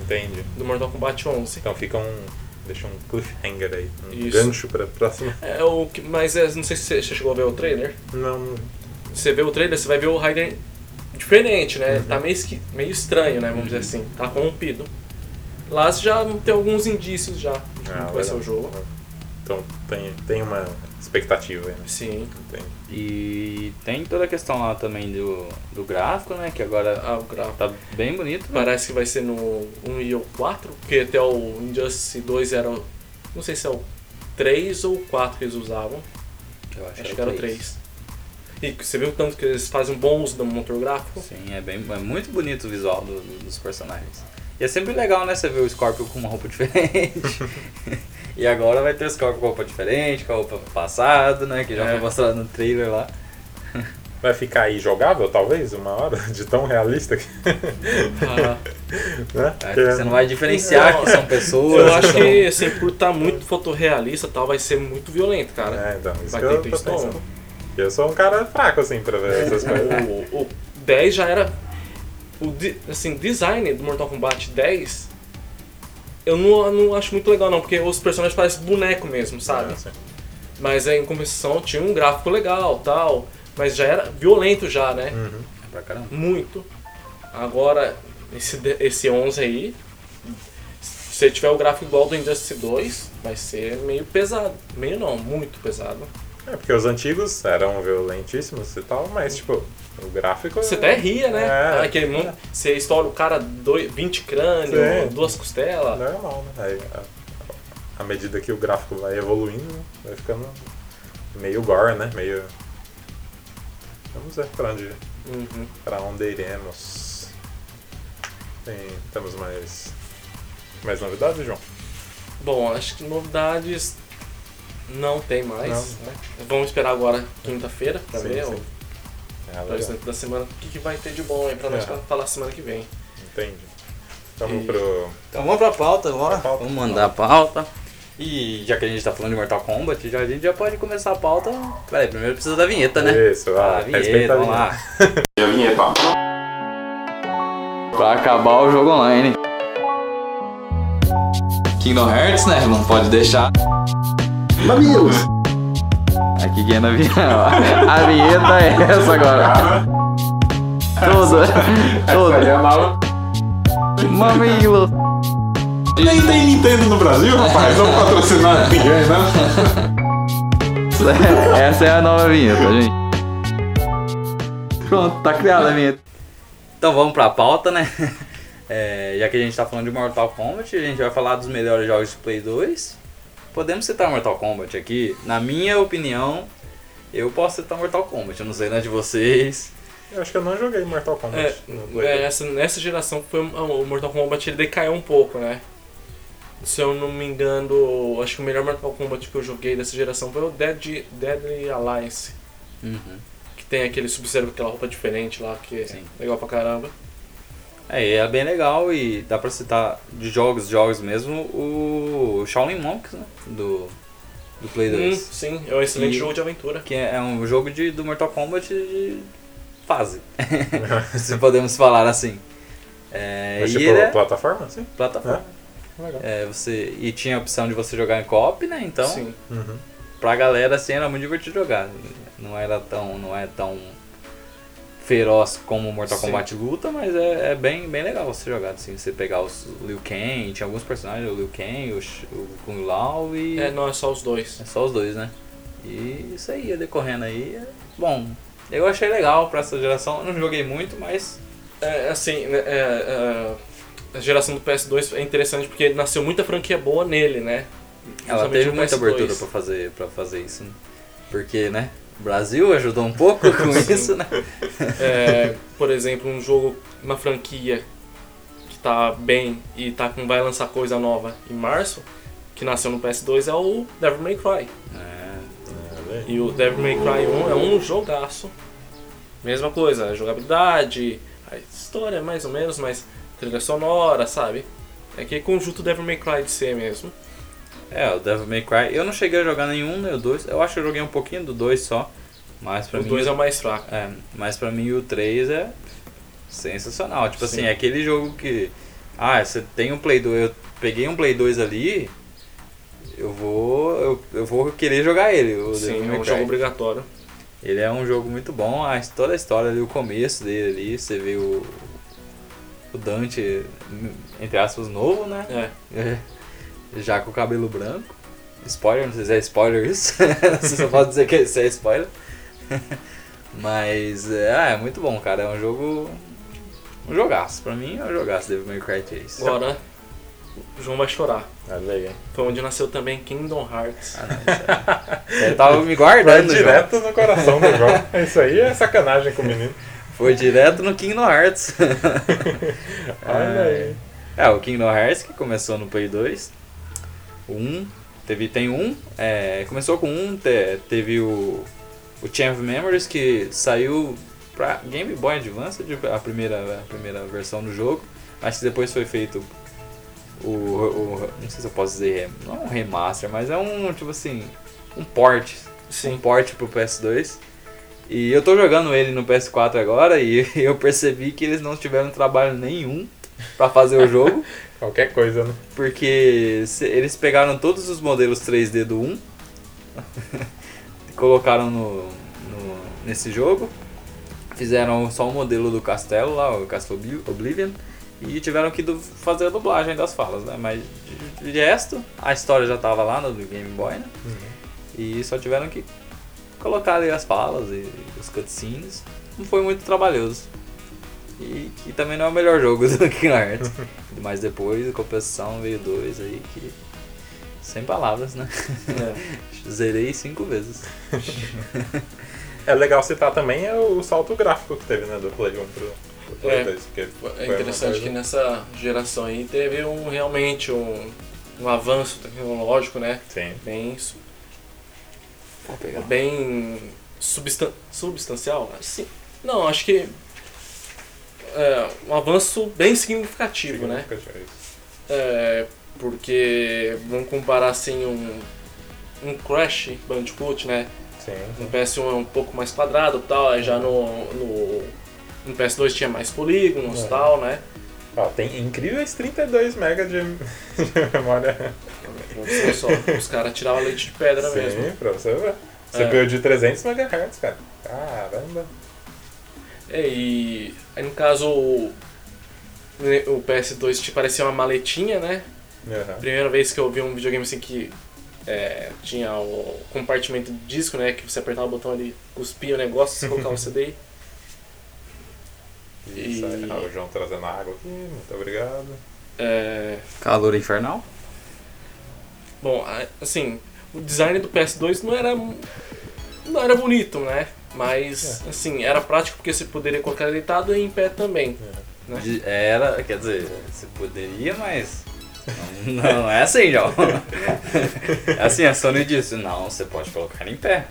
Entendi. Do Mortal Kombat 11. Então fica um. Deixa um cliffhanger aí. Um Isso. gancho pra próxima. É o que... Mas é, não sei se você chegou a ver o trailer. Não. você vê o trailer, você vai ver o Raiden diferente, né? Uhum. Tá meio, esqui- meio estranho, né? Vamos dizer assim. Tá corrompido. Lá já tem alguns indícios já de como Ah, que vai ser o jogo. Então tem, tem uma expectativa né? Sim. Entendi. E tem toda a questão lá também do, do gráfico, né? Que agora Ah, o gráfico. tá bem bonito. né? Parece que vai ser no 1 e o 4, porque até o Injustice 2 era. o- Não sei se é o 3 ou o 4 que eles usavam. Eu Acho que era o 3. E você viu o tanto que eles fazem um bom uso do motor gráfico? Sim, é, bem, é muito bonito o visual do- do- dos personagens. E é sempre legal, né? Você ver o Scorpio com uma roupa [laughs] diferente. [laughs] e agora vai ter o Scorpio com roupa diferente, com a roupa passada, né? Que já É. foi mostrado no trailer lá. [laughs] Vai ficar aí jogável, talvez, uma hora, de tão realista que. Ah, [laughs] né? Acho que você não vai diferenciar Não, que são pessoas. eu acho são- que, assim, por estar muito fotorrealista e tal, vai ser muito violento, cara. É, então, isso Vai que ter eu tô pensando. Eu sou um cara fraco, assim, pra ver essas coisas. O, o 10 já era. O assim, design do Mortal Kombat 10 eu não, não acho muito legal não, porque os personagens parecem boneco mesmo, sabe? É. Mas em compensação tinha um gráfico legal tal, mas já era violento já, né? Uhum. É pra caramba. Muito. Agora, esse, esse 11 aí, se você tiver o gráfico igual do Injustice 2, vai ser meio pesado. Meio não, muito pesado. É, porque os antigos eram violentíssimos e tal, mas, tipo, o gráfico. Você até ria, né? É. Aquele mundo, você estoura o cara dois, 20 crânios, duas costelas. Normal, né? Aí, a- à medida que o gráfico vai evoluindo, vai ficando meio gore, né? Meio. Vamos ver pra onde, Uhum. pra onde iremos. Tem, temos mais. Mais novidades, João? Bom, acho que novidades não tem mais. Não. Né? Vamos esperar agora quinta-feira pra Sim, ver sim. o É, restante da semana. O que, que vai ter de bom aí pra nós É. pra falar semana que vem. Entendi. Vamos E- pro. Então vamos pra pauta agora. Pra pauta. Vamos mandar a pauta. E já que a gente tá falando de Mortal Kombat, já, a gente já pode começar a pauta. Peraí, primeiro precisa da vinheta, né? Isso, ah, a vinheta, respeita a vamos lá. [laughs] E a vinheta? Pra acabar o jogo online. Kingdom Hearts, né? Não pode deixar. Mamilos! Aqui quem é na vinheta. [laughs] A vinheta é essa agora. Tudo. Tudo. Mamilo. Nem tem Nintendo no Brasil, rapaz. Não patrocinar ninguém, né? [laughs] Essa é a nova vinheta, gente. Pronto, tá criada a vinheta. Então vamos pra pauta, né? É, já que a gente tá falando de Mortal Kombat, a gente vai falar dos melhores jogos de Play 2. Podemos citar Mortal Kombat aqui. Na minha opinião, eu posso citar Mortal Kombat. Eu não sei na de vocês. Eu acho que eu não joguei Mortal É, Kombat Play. é, essa, nessa geração foi o Mortal Kombat ele decaiu um pouco, né? Se eu não me engano, acho que o melhor Mortal Kombat que eu joguei dessa geração foi o Dead, Deadly Alliance. Uhum. Que tem aquele sub-zero com aquela roupa diferente lá, que é Sim. legal pra caramba. É, é bem legal e dá pra citar de jogos, jogos mesmo, o Shaolin Monks, né? Do, do Play 2. Hum, sim, é um excelente E- jogo de aventura. Que é um jogo de, do Mortal Kombat de fase. [laughs] Se podemos falar assim. É, Mas e tipo, ele é plataforma? Sim. plataforma. Legal. É, você, e tinha a opção de você jogar em co-op, né? Então, Sim. Uhum. pra galera assim era muito divertido jogar. Não era tão, não é tão feroz como Mortal Sim. Kombat luta, mas é, é bem, bem legal você jogar assim, você pegar os Liu Kang, tinha alguns personagens, o Liu Kang, o, o Kung Lao e É, não, é só os dois. é só os dois, né? E isso aí, ia decorrendo aí. é Bom, eu achei legal pra essa geração. Eu não joguei muito, mas. É, assim, né, é, é, a geração do PS2 é interessante porque nasceu muita franquia boa nele, né? Ela teve muita PS2. abertura pra fazer, pra fazer isso. Né? Porque, né? O Brasil ajudou um pouco com isso, né? É, por exemplo, um jogo, uma franquia que tá bem e tá com, vai lançar coisa nova em março, que nasceu no PS2, é o Devil May Cry. É, aí. E o Devil May Cry 1 é um jogaço. Mesma coisa, jogabilidade, a história mais ou menos, mas trilha sonora, sabe? É que conjunto Devil May Cry de ser mesmo. É, o Devil May Cry. Eu não cheguei a jogar nenhum nem o 2. Eu acho que eu joguei um pouquinho do 2 só. Mas pra o mim. 2 é o mais fraco. É, mas pra mim o 3 é sensacional. Tipo Sim. assim, é aquele jogo que. Ah, você tem um Play 2. Eu peguei um Play 2 ali. Eu vou. Eu, eu vou querer jogar ele. O Devil Sim, é May um Cry. jogo obrigatório. Ele é um jogo muito bom. A, toda a história ali, o começo dele ali, você vê o. O Dante, entre aspas, novo, né? É. É, Já com o cabelo branco. Spoiler, não sei se é spoiler isso. [laughs] se eu posso dizer que isso é spoiler. [laughs] Mas é, é muito bom, cara. É um jogo. Um jogaço. Pra mim é um jogaço Devil May Cry 3. Agora, o João vai chorar. Olha aí? Foi onde nasceu também Kingdom Hearts. Ah, não, é- Eu tava me guardando, João. direto no coração do João. [laughs] Isso aí é sacanagem com o menino. Foi direto no Kingdom Hearts. Olha aí. É, o Kingdom Hearts que começou no Play 2. 1. Teve, tem um. é, começou com um, te- teve o. O Chain of Memories que saiu pra Game Boy Advance, a primeira, a primeira versão do jogo. Que depois foi feito o, o- Não sei se eu posso dizer. Não é um remaster, mas é um tipo assim. Um port. Um Sim. port pro PS2. E eu tô jogando ele no PS4 agora e [laughs] eu percebi que eles não tiveram trabalho nenhum pra fazer o jogo. [laughs] Qualquer coisa, né? Porque eles pegaram todos os modelos 3D do 1 [laughs] colocaram no, no- nesse jogo. Fizeram só o modelo do castelo lá, o Castle Obli- Oblivion. E tiveram que fazer a dublagem das falas, né? Mas de, de resto, a história já tava lá no Game Boy, né? E só tiveram que colocar ali as falas e os cutscenes. Não foi muito trabalhoso. E que também não é o melhor jogo do [laughs] Kingdom Hearts. Mas depois, em compensação, veio dois aí que. Sem palavras, né? É. [laughs] Zerei cinco vezes. É legal citar também é o salto gráfico que teve, né? Do Play 1 pro, pro Play É. 2. Porque foi É interessante que nessa geração aí teve um, realmente um, um avanço tecnológico, né? Sim. Bem, bem substan substancial. Assim, não, acho que é um avanço bem significativo, né? Significativo, é isso. É, porque vamos comparar assim um, um Crash Bandicoot, né? Sim. No PS1 é um pouco mais quadrado tal, aí já no, no, no PS2 tinha mais polígonos e É. tal, né? Ó, tem incríveis 32 MB de, [laughs] de memória. Você só, os caras tiravam leite de pedra Sim, mesmo. pra você ver. É. CPU de 300 MHz, cara. Caramba. É, e aí no caso o, o PS2 te parecia uma maletinha, né? Aham. Primeira vez que eu vi um videogame assim que é, tinha o compartimento de disco, né? Que você apertava o botão ali, cuspia o negócio, você colocava o CD. [laughs] Isso aí. E- Ah, o João trazendo água aqui, muito obrigado. É, Calor infernal? bom, assim, o design do PS2 não era não era bonito, né? Mas assim, era prático porque você poderia colocar deitado e em pé também. Né? De- Era, quer dizer, você poderia, mas Não, não é assim, João. É [laughs] assim, a Sony disse, não, você pode colocar ele em pé.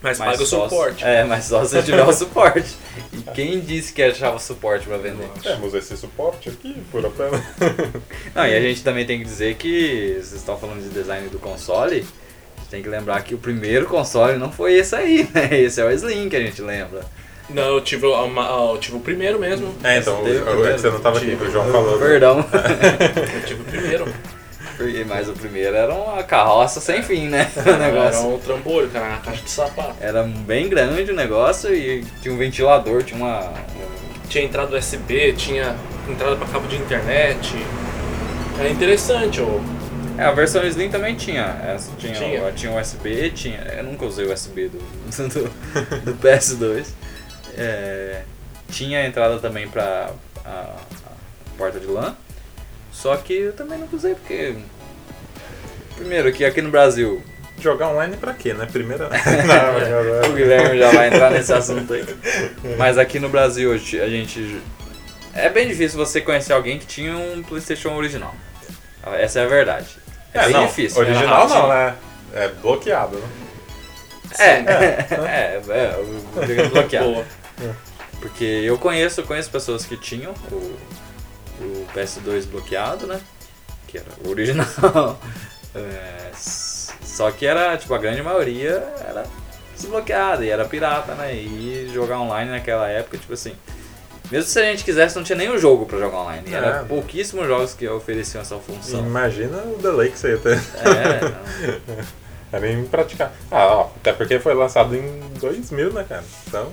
Mas, paga o suporte. É, mas só se tiver o suporte. E quem disse que achava suporte pra vender? Temos esse suporte aqui, por apenas. Não, e a gente também tem que dizer que vocês estão falando de design do console. Gente tem que lembrar que o primeiro console não foi esse aí, [laughs] né? Esse é o Slim que a gente lembra. Não, eu tive, uma- eu tive o primeiro mesmo. É, então, Teve o- o- primeiro? você não tava aqui, o João falou. Perdão. [laughs] Eu tive o primeiro. Porque- Mas o primeiro era uma carroça sem fim, né? [laughs] O Era negócio. um trambolho, cara, uma caixa de sapato. Era bem grande o negócio e tinha um ventilador, tinha uma. um- Tinha entrada USB, tinha entrada pra cabo de internet. É interessante, ô. É, a versão Slim também tinha. Essa tinha, Tinha. O, tinha USB, tinha. Eu nunca usei o USB [laughs] do, do, do PS2. É, tinha entrada também pra a, a porta de LAN. Só que eu também nunca usei porque. Primeiro que aqui no Brasil, Jogar online pra quê, né? Primeira. [laughs] o Não, Guilherme já vai entrar nesse assunto aí. Mas aqui no Brasil a gente. É bem difícil você conhecer alguém que tinha um PlayStation original. Essa é a verdade. É, É, não, difícil. Original Era não, né? É bloqueado, né? É, é, é, o videogame bloqueado. Boa. Porque eu conheço, eu conheço pessoas que tinham o, o PS2 bloqueado, né? Que era o original. [laughs] É, só que era, tipo, a grande maioria era desbloqueada e era pirata, né? E jogar online naquela época, tipo assim. Mesmo se a gente quisesse, não tinha nenhum jogo pra jogar online. E Era É. pouquíssimos jogos que ofereciam essa função. Imagina o delay que você ia ter. É, não. [laughs] Era impraticável. Ah, ó, até porque foi lançado em 2000, né, cara? Então,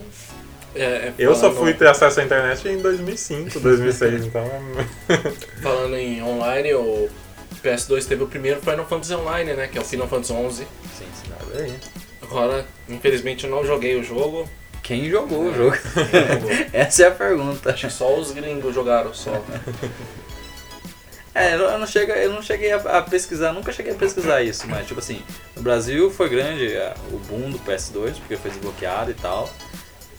É, é, eu só fui ter acesso à internet em 2005, 2006, [laughs] então é... [laughs] Falando em online, o PS2 teve o primeiro Final Fantasy Online, né? Que é o Final Fantasy XI. Sim, sim. Agora, infelizmente, eu não joguei o jogo. Quem jogou o jogo? Jogou. [laughs] Essa é a pergunta. Acho que só os gringos jogaram, só. É, eu não cheguei, eu não cheguei a, a pesquisar, nunca cheguei a pesquisar isso, mas tipo assim, no Brasil foi grande é, o boom do PS2, porque foi desbloqueado e tal.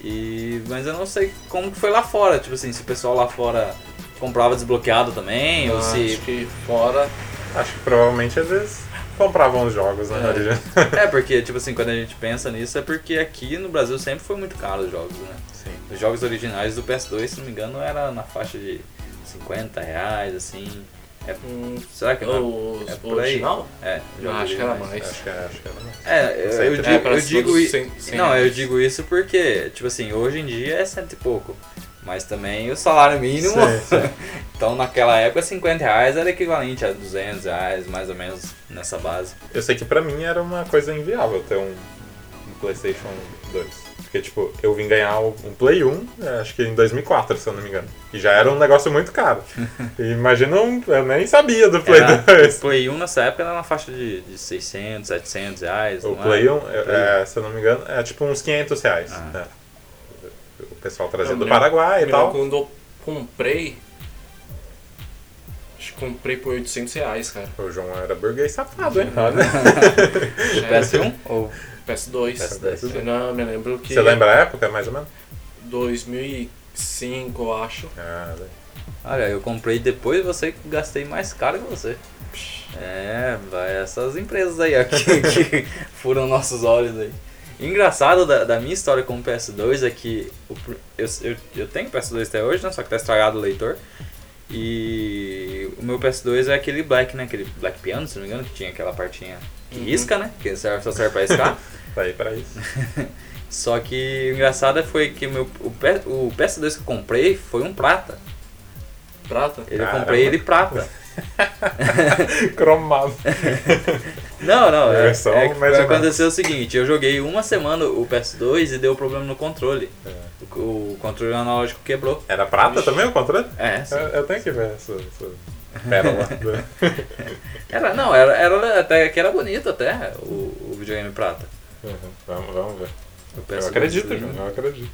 E, mas eu não sei como que foi lá fora, tipo assim, se o pessoal lá fora comprava desbloqueado também, ou Acho se. que fora. Acho que provavelmente eles compravam os jogos, né? É. original. É, porque, tipo assim, quando a gente pensa nisso, é porque aqui no Brasil sempre foi muito caro os jogos, né? Sim. Os jogos originais do PS2, se não me engano, era na faixa de 50 reais, assim. É, Hum, será que não? o é o por aí? original? É, acho que era mais. Acho que, acho que era mais. É, eu, eu digo, É, eu digo Não, eu digo isso porque, tipo assim, hoje em dia é cento e pouco. Mas também o salário mínimo. Sim, sim. [laughs] então naquela época 50 reais era equivalente a 200 reais, mais ou menos nessa base. Eu sei que pra mim era uma coisa inviável ter um, um PlayStation 2. Porque, tipo, eu vim ganhar um Play 1, é, acho que em 2004, se eu não me engano. E já era um negócio muito caro. [laughs] E imagina, um, eu nem sabia do Play Era, [laughs] 2. o Play 1 nessa época era na faixa de, de 600, 700 reais. O não Play era? 1, é, é, se eu não me engano, é tipo uns 500 reais. Ah. né? O pessoal trazia Eu do Paraguai e tal. Quando eu comprei. Acho que comprei por 800 reais, cara. O João era burguês safado, hein? [laughs] Do PS1 ou PS2. PS2. Eu não, me lembro que. Você lembra a época, mais ou menos? 2005, eu acho. Ah. Olha, eu comprei depois de você gastei mais caro que você. É, vai essas empresas aí ó, que, que furam nossos olhos aí. Engraçado da, da minha história com o PS2 é que o eu, eu, eu tenho PS2 até hoje, né? Só que tá estragado o leitor. E o meu PS2 é aquele black, né? Aquele black piano, se não me engano, que tinha aquela partinha que Uhum. risca, né? Que serve, só serve pra riscar. [laughs] Tá aí pra isso. [laughs] Só que o engraçado foi que o, meu, o, o PS2 que eu comprei foi um prata. Prata? Ele, eu comprei ele prata. [laughs] Cromado. Não, não, é, é menos. aconteceu o seguinte, eu joguei uma semana o PS2 e deu problema no controle. É. O, o controle analógico quebrou. Era prata também o controle? É, sim. Eu, eu tenho que ver essa, essa pérola. [laughs] [laughs] Era, não, era, era até que era bonito até o, o videogame prata. Uhum, vamos, vamos ver. Eu PS2 acredito. João, eu acredito.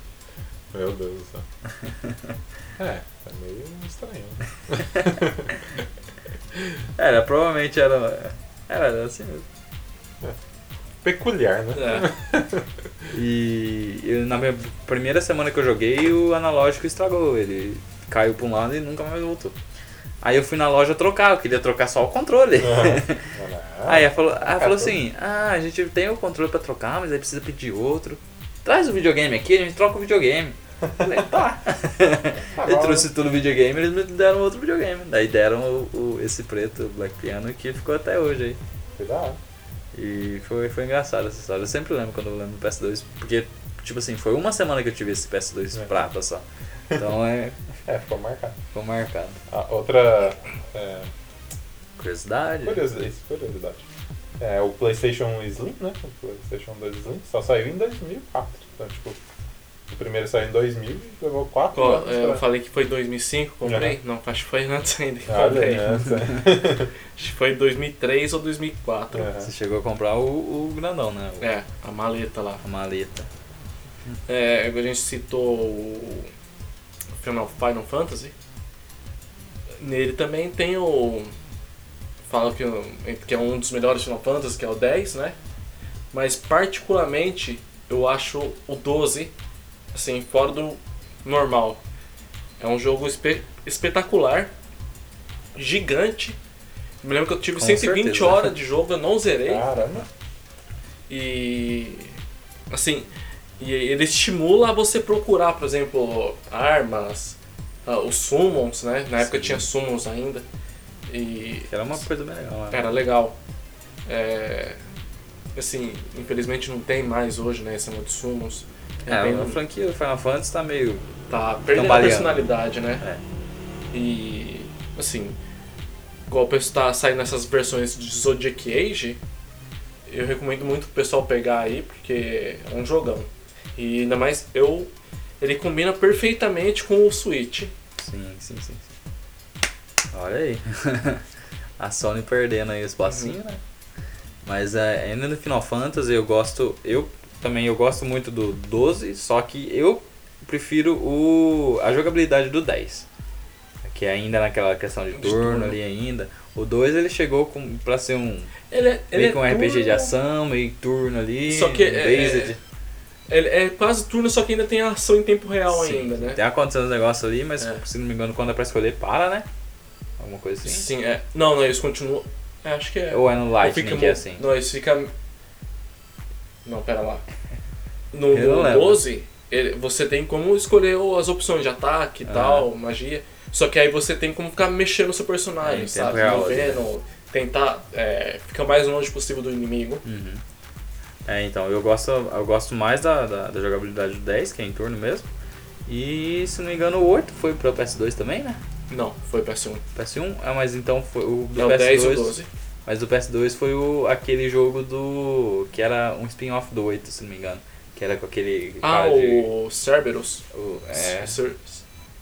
Meu Deus do céu. É, é meio estranho. né? Era, provavelmente era. Era assim mesmo. Peculiar, né? É. E eu, na minha primeira semana que eu joguei, o analógico estragou. Ele caiu pra um lado e nunca mais voltou. Aí eu fui na loja trocar, eu queria trocar só o controle. [laughs] Aí ela falou, ela falou assim, ah, a gente tem o controle pra trocar, mas aí precisa pedir outro. Traz o videogame aqui, a gente troca o videogame. Eu Falei, tá. [laughs] Eu trouxe tudo videogame, eles me deram outro videogame. Daí deram o, o- esse preto, o Black Piano, que ficou até hoje aí. Cuidado. E foi, foi engraçado essa história. Eu sempre lembro quando eu lembro do PS2, porque, tipo assim, foi uma semana que eu tive esse PS2 É. prata só. Então é, [laughs] É, ficou marcado. ficou marcado. A outra é, Curiosidade? curiosidade, curiosidade. É o PlayStation Slim, né? O PlayStation 2 Slim só saiu em 2004. Então, tipo, o primeiro saiu em 2000 e levou 4 Qual- anos. é, eu pra- falei que foi 2005, comprei? Não, acho que foi antes ainda que Olha, comprei. né? [laughs] Acho que foi 2003 ou 2004. Aham. Você chegou a comprar o, o grandão, né? O- É, a maleta lá. A maleta. É, a gente citou o Final, Final Fantasy. Nele também tem o. Fala que, que é um dos melhores Final Fantasy, que é o 10, né? Mas particularmente eu acho o 12 assim, fora do normal. É um jogo espe- espetacular, gigante. Me lembro que eu tive Com 120 certeza. horas de jogo, eu não zerei. Caramba. E assim, e ele estimula a você procurar, por exemplo, armas, ah, os summons, né? Na época Sim. tinha summons ainda. E era uma coisa bem legal. né? era legal. É, assim, infelizmente não tem mais hoje, né? Esse negócio de summons. É, bem- a franquia do Final Fantasy tá meio. tá perdendo a personalidade, né? É. E assim, igual o pessoal tá saindo nessas versões de Zodiac Age, eu recomendo muito o pessoal pegar aí, porque é um jogão. E ainda mais eu. Ele combina perfeitamente com o Switch. Sim, sim, sim. sim. Olha aí. [laughs] a Sony perdendo aí o espacinho, Uhum. né? Mas é, ainda no Final Fantasy eu gosto. Eu também eu gosto muito do 12, só que eu prefiro o, a jogabilidade do 10. Que é ainda naquela questão de De turno, ali ainda. O 2 ele chegou com, pra ser um. Ele é, ele meio é que um RPG de turno- ação, meio turno ali. Só que um é-. Ele é quase turno, só que ainda tem ação em tempo real Sim, ainda, né? Tem acontecendo uns negócios ali, mas É. se não me engano, quando é pra escolher, para, né? Alguma coisa assim. Sim, é. Não, não, eles continuam. É, acho que é. Ou é no Lightning Fica que é assim? Não, eles ficam. Não, pera lá. No, no lembro. 12, ele- você tem como escolher o- as opções de ataque e Ah. tal, magia. Só que aí você tem como ficar mexendo no seu É, personagem, em tempo sabe? real, Movendo, tentar é, ficar mais longe possível do inimigo. Uhum. É, então, eu gosto, eu gosto mais da, da, da jogabilidade do 10, que é em turno mesmo. E, se não me engano, o 8 foi pro PS2 também, né? Não, foi PS1. PS1, é, mas então foi o do É o PS2. 10 e o 12. Mas o PS2 foi o, aquele jogo do. que era um spin-off do 8, se não me engano. Que era com aquele. Ah, cara de- o Cerberus. o- é, Cer-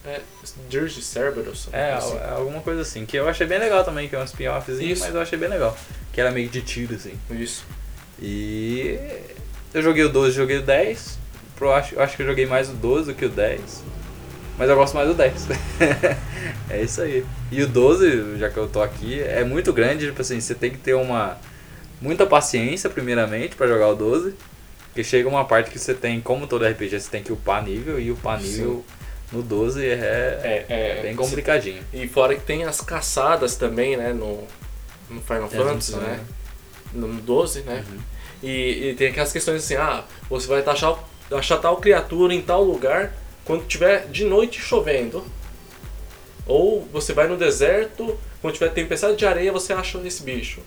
É, Dirge Cerberus. é, assim. alguma coisa assim. Que eu achei bem legal também, que é um spin-offzinho, mas eu achei bem legal. Que era meio de tiro, assim. Isso. E eu joguei o 12 joguei o 10. Pro, acho, eu acho que eu joguei mais o 12 do que o 10. Mas eu gosto mais do 10. [laughs] é isso aí. E o 12, já que eu tô aqui, é muito grande, tipo assim, você tem que ter uma muita paciência primeiramente pra jogar o 12. Porque chega uma parte que você tem, como todo RPG, você tem que upar nível e upar nível no 12 é, É, é, é bem complicadinho. E fora que tem as caçadas também, né, no, no Final as Fantasy, missões, né? No 12, né? Uhum. E, e tem aquelas questões assim, ah, você vai achar, achar tal criatura em tal lugar quando tiver de noite chovendo. Ou você vai no deserto, quando tiver tempestade de areia, você acha esse bicho.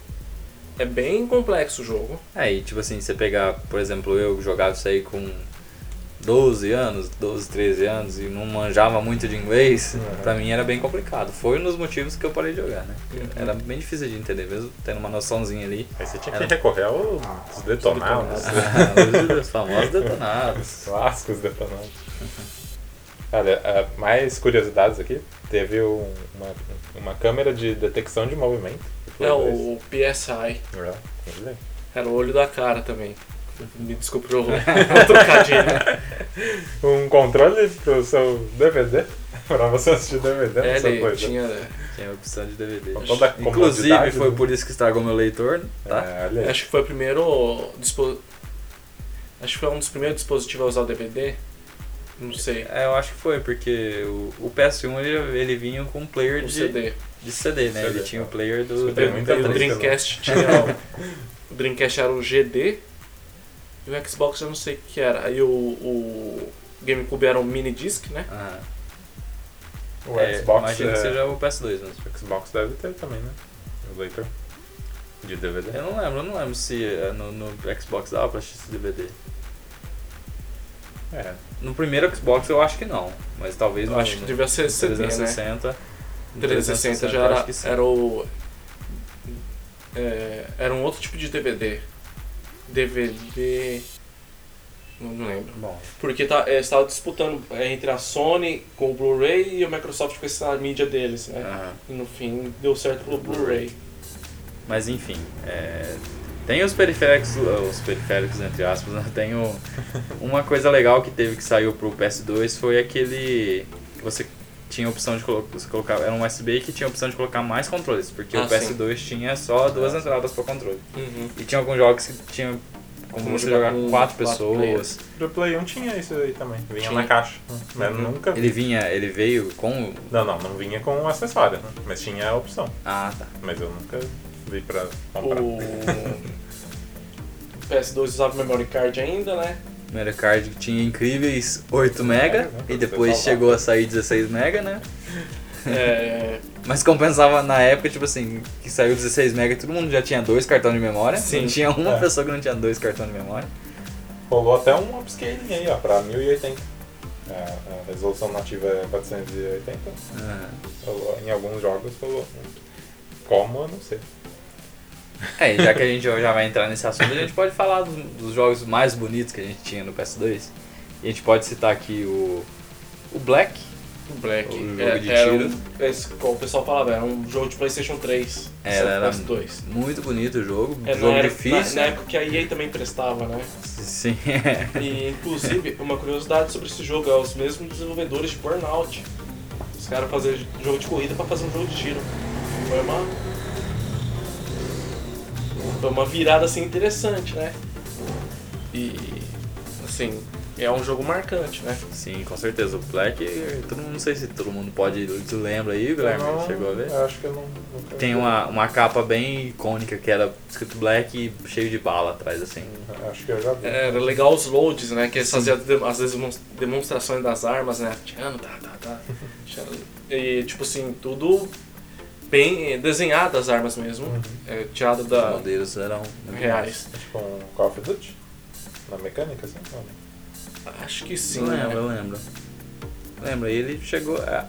É bem complexo o jogo. É, e tipo assim, você pegar, por exemplo, eu jogava isso aí com 12 anos, 12, 13 anos e não manjava muito de inglês, Uhum. pra mim era bem complicado. Foi um dos motivos que eu parei de jogar, né? Uhum. Era bem difícil de entender, mesmo tendo uma noçãozinha ali. Aí você tinha Era. que recorrer aos detonados. [laughs] detonados. Os famosos detonados. Clássicos detonados. [laughs] Olha, ah, mais curiosidades aqui. Teve um- uma, uma câmera de detecção de movimento. É 2. o PSI. É. Era o olho da cara também. Me desculpe o [laughs] o trocadilho. Um controle pro seu DVD. [laughs] pra você assistir DVD É, no seu ele 2. tinha. Tinha a opção de DVD. Inclusive, foi por isso que estragou meu leitor, tá? É. Acho que foi o primeiro. Dispo... Acho que foi um dos primeiros dispositivos a usar o DVD. Não sei. É, eu acho que foi, porque o, o PS1 ele, ele vinha com um player O de CD. de CD, né? CD, ele tinha o tá. player do Escutei muita E o Dreamcast [laughs] tinha. o- Dreamcast era o GD. E o Xbox eu não sei o que era. Aí o, o GameCube era um mini disc, né? Ah, O é, Xbox, imagino é, que seja o PS2 mesmo. o Xbox deve ter também, né? O leitor de DVD. Eu não lembro, eu não lembro se é, no, no Xbox dava pra assistir DVD. É, No primeiro Xbox eu acho que não, mas talvez Eu no, acho que devia ser CD, né? 360. no 360 já era, era o. é, era um outro tipo de DVD. DVD. Não, lembro. Bom, Porque tá, é, estava disputando é, entre a Sony com o Blu-ray e a Microsoft com essa mídia deles, né? aham. E no fim deu certo pro Blu-ray. Mas enfim, é, tem os periféricos, os periféricos entre aspas, né? tem o- uma coisa legal que teve que saiu pro PS2 foi aquele que você tinha a opção de colo- você colocar, era um USB que tinha a opção de colocar mais controles, porque Ah, o PS2 tinha só duas entradas para controle. Uhum. E tinha alguns jogos que tinha como você jogar com quatro quatro pessoas. pro Play 1 tinha isso aí também. Vinha Tinha. na caixa. Mas Uhum. nunca vi. Ele vinha, ele veio com Não, não, não vinha com o acessório, né? Mas tinha a opção. Ah, tá. Mas eu nunca pra comprar. O [laughs] PS2 usava memory card ainda, né? Memory card que tinha incríveis 8 mega É, né? e depois chegou a sair 16 mega, né? É, [laughs] Mas compensava na época, tipo assim, que saiu 16 mega, todo mundo já tinha dois cartões de memória. Sim. Não tinha uma É. pessoa que não tinha dois cartões de memória. Rolou até um upscaling aí, ó, pra 1080. A, a resolução nativa é 480. Ah. Rolou- em alguns jogos rolou. Como, eu não sei. É, e já que a gente já vai entrar nesse assunto, a gente pode falar dos, dos jogos mais bonitos que a gente tinha no PS2. E a gente pode citar aqui o, o Black, o Black. O jogo é, de tiro. Um, esse, como o pessoal falava, era um jogo de PlayStation 3. Era, era PS2. muito bonito o jogo, É, jogo era- difícil. Na, na época que a EA também prestava, né? Sim, E inclusive, uma curiosidade sobre esse jogo, é os mesmos desenvolvedores de Burnout. Os caras faziam jogo de corrida pra fazer um jogo de tiro. Foi uma. Foi uma virada assim interessante, né? E assim, é um jogo marcante, né? sim, com certeza. O Black, todo mundo, não sei se todo mundo pode, tu lembra aí, Guilherme? Eu não- Chegou a ver? Eu acho que eu não. nunca Tem uma, uma capa bem icônica que era escrito Black e cheio de bala atrás, assim. Acho que eu já vi. Era legal os loads, né? Que eles faziam as demon- demonstrações das armas, né? Tirando, tá, tá, tá. [laughs] E tipo assim, tudo bem desenhado as armas mesmo. Uhum. É, tirado Os da modelos eram reais. Tipo um Call of Duty? Na mecânica, assim? Acho que sim, Não né? lembro, eu lembro. Lembro, e ele chegou. A,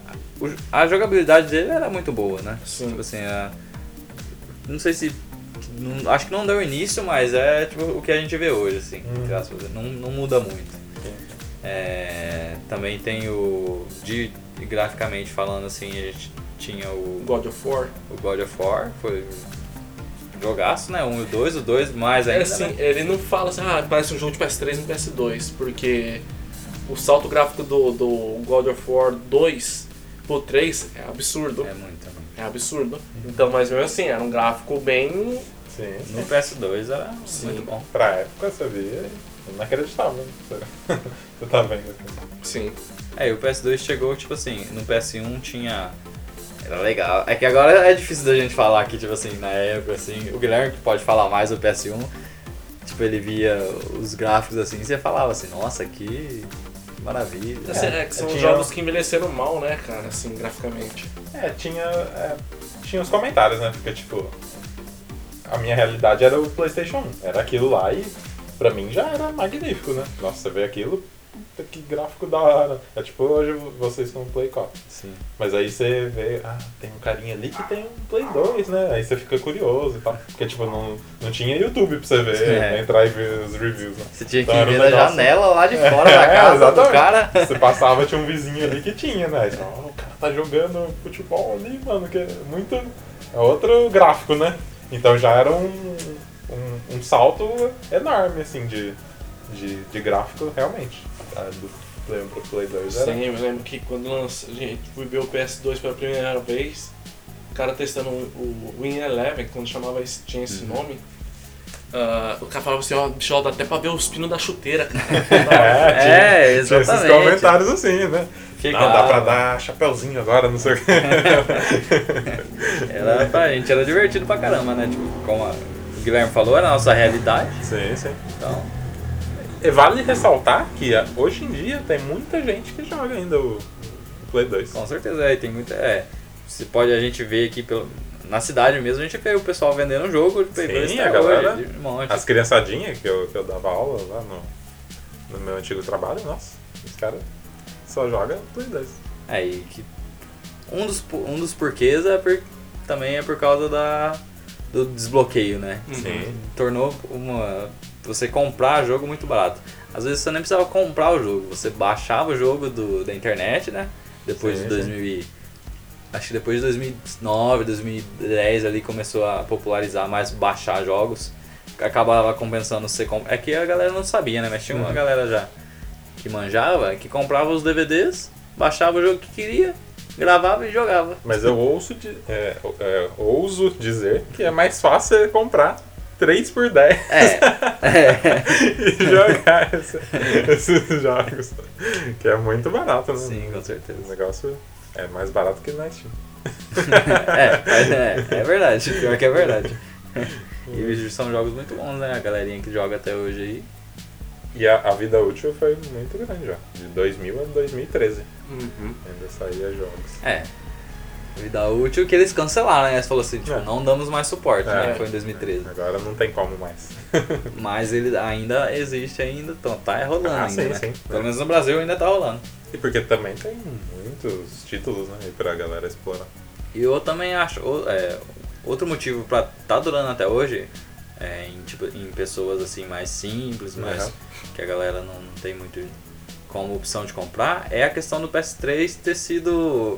a jogabilidade dele era muito boa, né? Sim. Tipo assim, a, não sei se. não- acho que não deu início, mas é tipo o que a gente vê hoje, assim. Hum. Não, não muda muito. É, também tem o. De, graficamente falando assim, a gente tinha o. God of War. o God of War, foi um jogaço, né? Um e o dois, o dois mais É ainda, assim, né? ele não fala assim, ah, parece um jogo de PS3 e um PS2, porque o salto gráfico do, do God of War 2 pro 3 é absurdo. É muito, né? É absurdo. Então, mas mesmo assim, era um gráfico bem. Sim, No sim. PS2 era Sim. muito bom. Pra época você via inacreditável. né? Você, [laughs] você tá vendo aqui. Sim. É, e o PS2 chegou, tipo assim, no PS1 tinha. Era legal. É que agora é difícil da gente falar aqui, tipo assim, na época, assim. O Guilherme que pode falar mais do PS1. Tipo, ele via os gráficos assim e você falava assim, nossa, que maravilha. Assim, é, que são tinha- jogos que envelheceram mal, né, cara, assim, graficamente. É, tinha, é, tinha os comentários, né? Porque, tipo, a minha realidade era o PlayStation 1. Era aquilo lá e pra mim já era magnífico, né? Nossa, você vê aquilo, puta, que gráfico da hora. É tipo hoje vocês com o Play 4. Sim. Mas aí você vê, ah, tem um carinha ali que tem um Play 2, né? Aí você fica curioso e tal. Porque, tipo, não, não tinha YouTube pra você ver, É. entrar e ver os reviews, né? Você tinha que Então um ver da negócio- janela lá de fora É, da casa do exatamente. cara. Você passava, tinha um vizinho ali que tinha, né? Fala, "Ó, o cara tá jogando futebol ali, mano, que é muito. É outro gráfico, né? Então já era um, um, um salto enorme, assim, de, de, de gráfico, realmente. Ah, Do Play 1 pro Play 2 era. Sim, eu lembro que quando lança, a gente foi ver o PS2 pela primeira vez, o cara testando o, o Win Eleven, quando chamava esse, tinha esse Uhum. nome, ah, o cara falava assim, ó, bicho, dá até pra ver os pinos da chuteira, cara. [laughs] É, tinha, É, tinha esses exatamente. comentários assim, né? Fica- Não, dá pra dar chapeuzinho agora, não sei o que. [laughs] Era pra gente, era divertido pra caramba, né? Tipo, como a- o Guilherme falou, era a nossa realidade. sim, sim. Então, vale ressaltar que ah, hoje em dia tem muita gente que joga ainda o, o Play 2. com certeza, é, tem muita. É, se pode a gente ver aqui pelo, na cidade mesmo, a gente vê o pessoal vendendo um jogo de Play Sim, 2 a até galera- hoje, monte. As criançadinhas que eu, que eu dava aula lá no, no meu antigo trabalho, nossa, os caras só jogam Play 2. É, e que um dos, um dos porquês é por, também é por causa da, do desbloqueio, né? Sim. Tornou uma, você comprar jogo muito barato. Às vezes você nem precisava comprar o jogo, você baixava o jogo do, da internet, né? Depois Sim, de sim. 2000 e- Acho que depois de 2009, 2010 ali começou a popularizar mais baixar jogos. Acabava compensando você comp... É que a galera não sabia, né? Mas tinha uma Uhum. galera já que manjava, que comprava os DVDs, baixava o jogo que queria, gravava e jogava. Mas eu ouso, di- é, é, ouso dizer que é mais fácil comprar 3 por 10 É, [laughs] é. e jogar esse- esses jogos. Que é muito barato, né? Sim, com O certeza. negócio é mais barato que na Steam. [laughs] é, é, é verdade, pior que é verdade. [laughs] E são jogos muito bons, né? A galerinha que joga até hoje aí. E a, a vida útil foi muito grande já. De 2000 a 2013 Uhum. ainda saía jogos. É. Vida útil que eles cancelaram, né? Eles falaram assim, tipo, É. não damos mais suporte, né? É. Foi em 2013. Agora não tem como mais. [laughs] Mas ele ainda existe ainda, então tá rolando Ah, ainda, sim, né? sim. Pelo menos no Brasil ainda tá rolando. E porque também tem muitos títulos, né? Pra galera explorar. E eu também acho, é, outro motivo pra tá durando até hoje, é, em, tipo, em pessoas assim mais simples, mais Uhum. que a galera não, não tem muito como opção de comprar, é a questão do PS3 ter sido,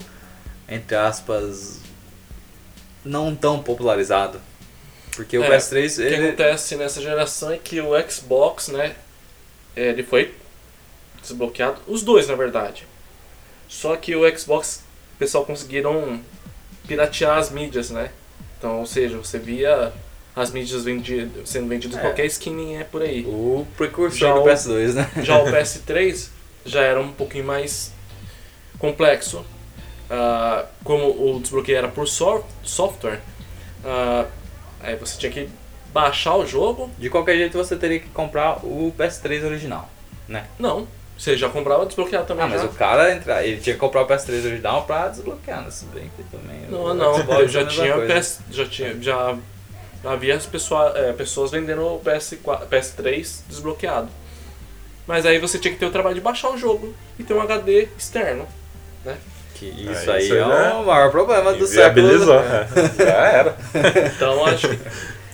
entre aspas, não tão popularizado. Porque o É, PS3, O que ele, acontece nessa geração é que o Xbox, né, ele foi desbloqueado, os dois na verdade. Só que o Xbox, o pessoal conseguiram piratear as mídias, né? Então, ou seja, você via as mídias vendi sendo vendidas É. qualquer skin é por aí. o precursor Já do o- PS2, né? Já o [laughs] PS3 já era um pouquinho mais complexo. Ah, como o desbloqueio era por sof- software, ah, aí você tinha que baixar o jogo. De qualquer jeito você teria que comprar o PS3 original, né? Não, você já comprava desbloqueado também Ah, mas já. o cara entra, ele tinha que comprar o PS3 original pra desbloquear, né? Se bem que também. Não, não, eu já é tinha. PS, já tinha, já havia as pessoa, é, pessoas vendendo o PS4, PS3 desbloqueado. Mas aí você tinha que ter o trabalho de baixar o jogo e ter um HD externo. Que É, isso aí isso é já o maior problema do século. Né? é. [laughs] Já era. Então acho que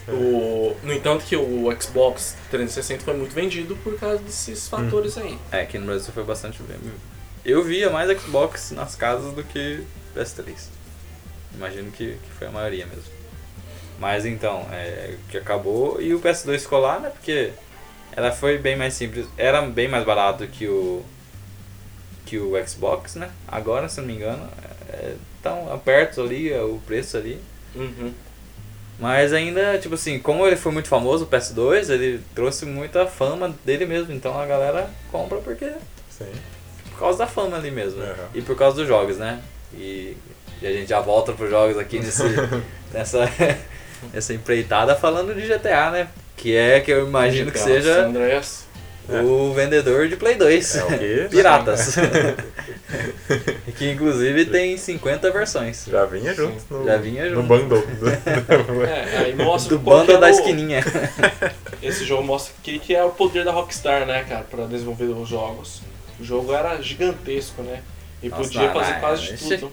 o, no entanto que o Xbox 360 foi muito vendido por causa desses fatores aí. É, aqui no Brasil foi bastante bem. Eu via mais Xbox nas casas do que PS3. Imagino que, que foi a maioria mesmo. Mas então, é, que acabou e o PS2 ficou lá, né? Porque ela foi bem mais simples, era bem mais barato que o que o Xbox, né? Agora, se não me engano, é, tão perto ali, é o preço ali. Uhum. Mas ainda, tipo assim, como ele foi muito famoso, o PS2, ele trouxe muita fama dele mesmo. Então a galera compra porque Sim. por causa da fama ali mesmo. Uhum. E por causa dos jogos, né? E, e a gente já volta pros jogos aqui nesse, [laughs] nessa, nessa empreitada falando de GTA, né? Que é que eu imagino que GTA seja San Andreas. O vendedor de Play 2. É o quê? [laughs] Piratas. [laughs] que inclusive tem 50 versões. Já vinha junto no, Já vinha no junto. bundle. [laughs] É, aí mostra Do bando era da o- esquininha. Esse jogo mostra que, que é o poder da Rockstar, né, cara, pra desenvolver os jogos. O jogo era gigantesco, né? E Nossa, podia não, fazer quase tudo.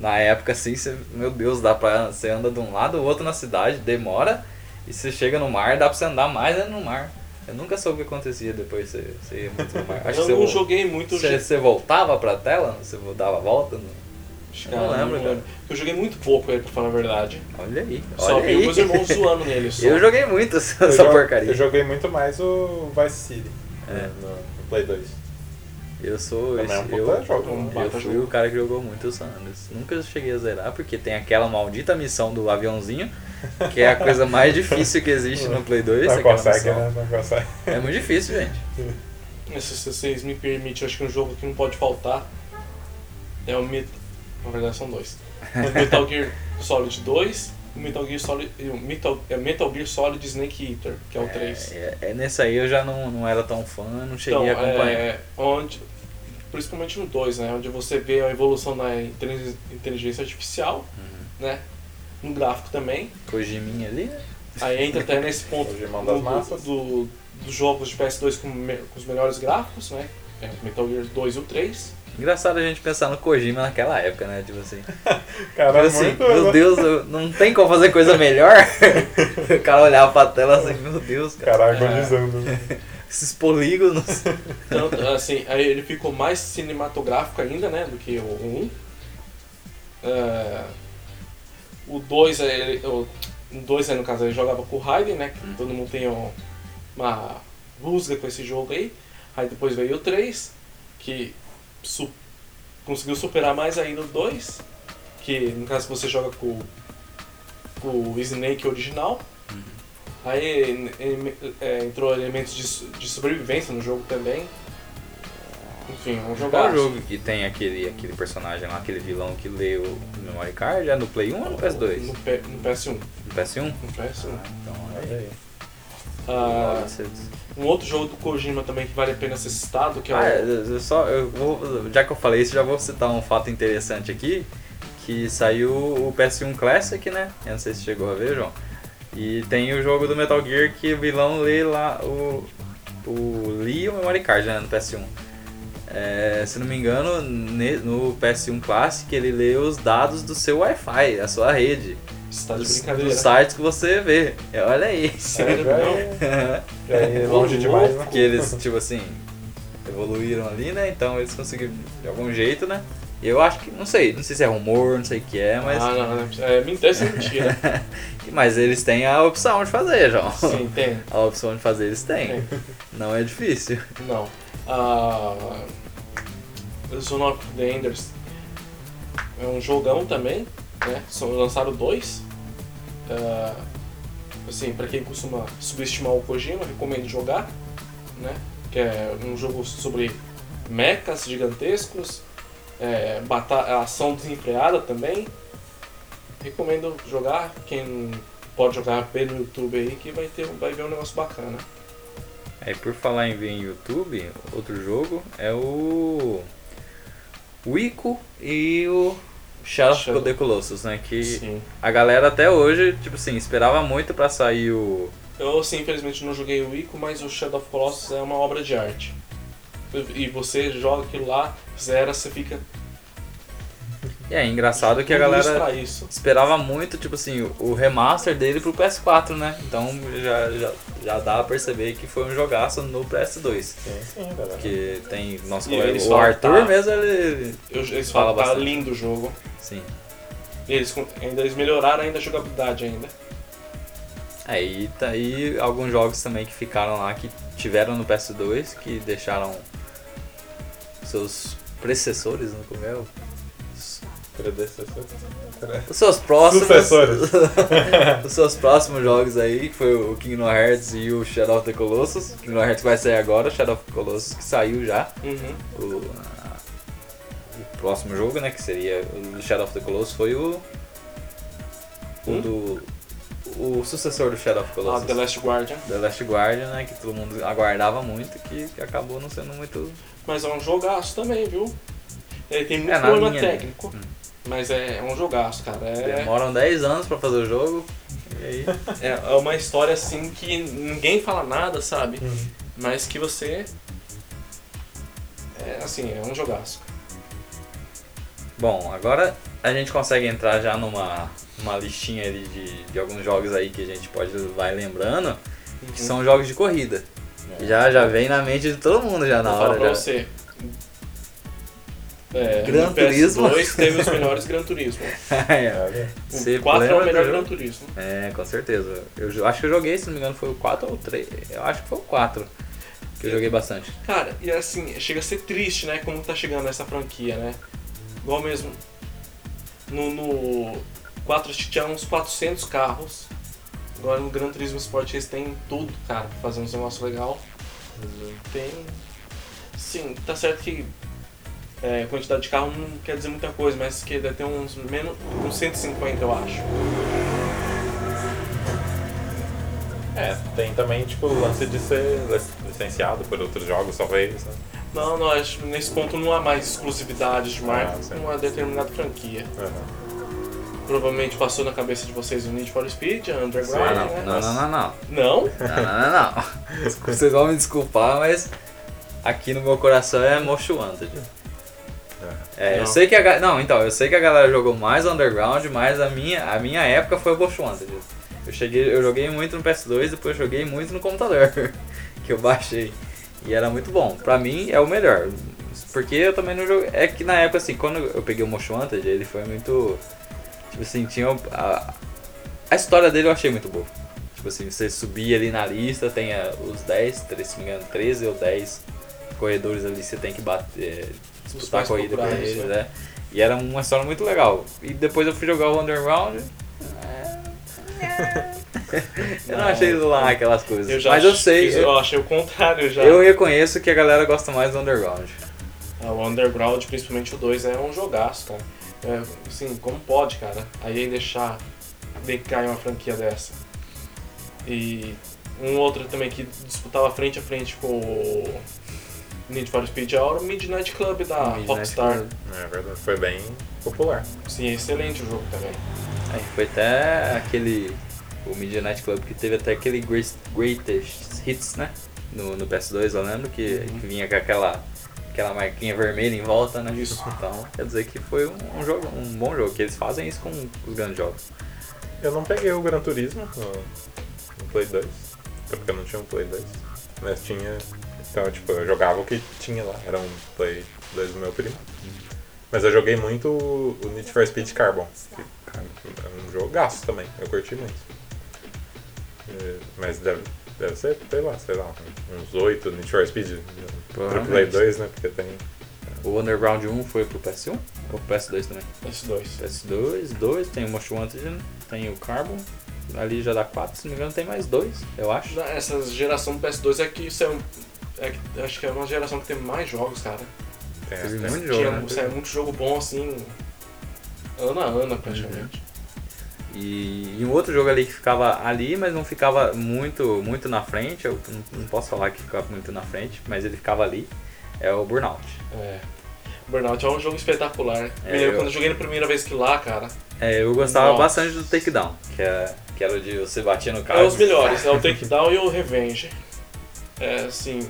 Na época, assim, você, meu Deus, dá pra. Você anda de um lado ou outro na cidade, demora, e você chega no mar, dá pra você andar mais ainda no mar. Eu nunca soube o que acontecia depois você, você ia muito no mar. Acho eu que não você, joguei muito você, você voltava pra tela, você dava a volta. Acho Eu não lembro. Eu joguei muito pouco ele, pra falar a verdade. Olha aí. Só olha vi aí. meus irmãos zoando nele. [laughs] Só. Eu joguei muito [laughs] essa, Eu essa jo- porcaria. Eu joguei muito mais o Vice City É. né, no, no Play 2. Eu sou é um eu, jogo. um eu fui jogo. o cara que jogou muitos anos. Nunca cheguei a zerar, porque tem aquela maldita missão do aviãozinho, que é a coisa mais [laughs] difícil que existe no Play 2. Não consegue, né? Não consegue. É muito difícil, gente. Se vocês me permitem, acho que um jogo que não pode faltar é o Metal. Na verdade são dois. O [laughs] Metal Gear Solid 2 e o Metal Gear Solid. e o Metal, é Metal Gear Solid Snake Eater, que é o 3. É, é, nesse aí eu já não, não era tão fã, não cheguei a acompanhar. é, onde, principalmente no 2, né? Onde você vê a evolução da intelig- inteligência artificial, Uhum. né? No gráfico também. Kojiminha ali, né? Aí entra até nesse ponto [laughs] mão do, do- dos jogos de PS2 com, me- com os melhores gráficos, né? É, Metal Gear 2 e o 3. Engraçado a gente pensar no Kojima naquela época, né? Tipo assim. [laughs] Cara, Tipo assim, muito. meu Deus, eu- não tem como fazer coisa melhor. [laughs] o cara olhava pra tela assim, meu Deus, cara. Cara, agonizando. Esses polígonos. [laughs] Tanto, assim, aí ele ficou mais cinematográfico ainda, né? Do que o 1. É, o 2, é, ele- o 2 é, no caso, ele jogava com o Raiden, né? Que todo mundo tem um- uma rusga com esse jogo aí. Aí depois veio o 3, que su- conseguiu superar mais ainda o 2. Que no caso você joga com, com o Snake original. Aí ele- é, entrou elementos de, de sobrevivência no jogo também. Enfim, é um jogo. Qual jogo que tem aquele, aquele personagem lá, aquele vilão que lê o memory card? É no Play 1 ou no PS2? No, P- no PS1. No PS1? No PS1. Então, Olha aí. Ah, um outro jogo do Kojima também que vale a pena ser citado, que é o. Ah, eu eu só, eu vou, já que eu falei isso, já vou citar um fato interessante aqui, que saiu o PS1 Classic, né? Eu não sei se chegou a ver, João. E tem o jogo do Metal Gear que o vilão lê lá o, o Lee o Memory Card, né, no PS1. É, se não me engano, no PS1 Classic ele lê os dados do seu Wi-Fi, da sua rede, de dos, sites que você vê. É, Olha aí. Sério? Já é, já é [laughs] longe demais, né? Porque eles, tipo assim, evoluíram ali, né? Então eles conseguiram de algum jeito, né? Eu acho que, não sei, não sei se é rumor, não sei o que é, mas. Ah, não, não. É, é mentira. [laughs] Mas eles têm a opção de fazer, João. Sim, tem. A opção de fazer eles têm. Tem. Não é difícil. Não. Ah, Zone of the Enders é um jogão também, né? Lançaram dois. Ah, assim, pra quem costuma subestimar o Kojima, recomendo jogar, né? Que é um jogo sobre mechas gigantescos, é, bata- ação desenfreada também. Recomendo jogar. Quem pode jogar pelo YouTube aí que vai ter vai ver um negócio bacana. Aí por falar em ver em YouTube, outro jogo é o. O Ico e o Shadow of the Colossus, né? Que Sim. a galera até hoje, tipo assim, esperava muito pra sair o. Eu, assim, infelizmente não joguei o Ico, mas o Shadow of Colossus é uma obra de arte. E você joga aquilo lá, zera, você fica. E é engraçado que a galera. esperava muito, tipo assim, o remaster dele pro PS4, né? Então já, já, já dá pra perceber que foi um jogaço no PS2. Sim, sim, galera. Que tem nosso E colega, o Arthur tá. mesmo, ele. Eu, eles Fala falam que tá bastante. lindo o jogo. Sim. E eles, ainda, eles melhoraram ainda a jogabilidade ainda. Aí tá aí alguns jogos também que ficaram lá, que tiveram no PS2, que deixaram seus predecessores, não como é? o- Predecessor. Os seus próximos. [laughs] Os seus próximos jogos aí, que foi o Kingdom Hearts e o Shadow of the Colossus. Kingdom Hearts vai sair agora, Shadow of the Colossus que saiu já. Uhum. O, a- o próximo jogo, né, que seria o Shadow of the Colossus, foi o. O Hum? do. O sucessor do Shadow of the Ah, Colossus. The Last Guardian. The Last Guardian, né, que todo mundo aguardava muito, que, que acabou não sendo muito. Mas é um jogaço também, viu? Ele tem muito É, problema né? técnico. Mas é, é um jogaço, cara. É, Demoram 10 anos pra fazer o jogo. E aí. [laughs] é, é uma história assim que ninguém fala nada, sabe? Uhum. Mas que você. É assim, é um jogaço. Bom, agora a gente consegue entrar já numa uma listinha ali de, de alguns jogos aí que a gente pode vai lembrando, que Uhum. são jogos de corrida. Já, já vem na mente de todo mundo já na Vou falar hora. pra Já. você. É, Gran Turismo. PS2 teve os melhores [laughs] Gran Turismo. É. Você O 4 é o melhor? Gran Turismo. É, com certeza. Eu acho que eu joguei, se não me engano, foi o 4 ou o 3. Eu acho que foi o 4. que eu joguei bastante. Cara, e assim, chega a ser triste, né? Como tá chegando essa franquia, né? Igual mesmo. No, no 4 tinha uns 400 carros. Agora no Gran Turismo Sport eles têm tudo, cara, pra fazer uns negócios legal. Tem. Sim, tá certo que é, quantidade de carro não quer dizer muita coisa, mas que deve ter uns menos. uns 150 eu acho. É, tem também, tipo, o lance de ser lic- licenciado por outros jogos, talvez. Né? Não, não, acho que nesse ponto não há mais exclusividade de marca Ah, uma determinada franquia. Uhum. Provavelmente passou na cabeça de vocês o Need for Speed, Underground, Ah, não, né? não, não, não, não. Não? Não, não, não, não. Vocês vão me desculpar, mas aqui no meu coração é Most Wanted. É, eu Não. sei que a não, então, eu sei que a galera jogou mais Underground, mas a minha, a minha época foi o Most Wanted. Eu cheguei, eu joguei muito no PS2, depois eu joguei muito no computador, [laughs] que eu baixei. E era muito bom. Pra mim é o melhor. Porque eu também não joguei. É que na época assim, quando eu peguei o Most Wanted, ele foi muito tipo assim, tinha a, a história dele eu achei muito boa. Tipo assim, você subir ali na lista, tem ah, os 10, tre- se não me engano, 13 ou 10 corredores ali, você tem que bater, disputar a corrida com eles, né? né? E era uma história muito legal. E depois eu fui jogar o Underground. [laughs] eu não Não, achei lá aquelas coisas. Eu já Mas eu sei, fiz- eu, eu achei o contrário já. eu reconheço que a galera gosta mais do Underground. Ah, O Underground, principalmente o 2, é um jogaço, cara. É, assim, como pode, cara? Aí deixar decair uma franquia dessa. E um outro também que disputava frente a frente com o Need for Speed era o Midnight Club da Midnight Rockstar. Club. É verdade, foi bem popular. Sim, excelente o jogo também. Aí foi até aquele. O Midnight Club que teve até aquele Great- Greatest Hits, né? No, no PS2, eu lembro que, Uhum. que vinha com aquela, aquela marquinha vermelha em volta, né? Isso. Então quer dizer que foi um, um jogo, um bom jogo, que eles fazem isso com os grandes jogos. Eu não peguei o Gran Turismo no, no Play 2, até porque eu não tinha um Play 2. Mas tinha. Então, tipo, eu jogava o que tinha lá. Era um Play 2 do meu primo. Mas eu joguei muito o Need for Speed Carbon. Que cara, é um jogaço também. Eu curti muito. É, Mas deve, deve ser, sei lá, sei lá, uns 8 Need for Speed pro Play Provavelmente. 2, né? Porque tem. O Underground 1 foi pro PS1 ou pro PS2 também? Esses dois. PS2, 2, tem o Most Wanted, tem o Carbon, ali já dá 4, se não me engano tem mais dois, eu acho. Essa geração do PS2 é que isso é, um, é que- acho que é uma geração que tem mais jogos, cara. Tem, Teve muito jogo, Tinha, né? saiu muito jogo bom assim, ano a ano praticamente. E, e um outro jogo ali que ficava ali, mas não ficava muito, muito na frente, eu não, não posso falar que ficava muito na frente, mas ele ficava ali, é o Burnout. É. Burnout é um jogo espetacular. É, Me lembro eu- quando eu joguei na primeira vez que lá, cara. É, eu gostava Nossa. bastante do Takedown, que, é, que era o de você batia no carro. É os melhores, é o Takedown e o Revenge. É assim.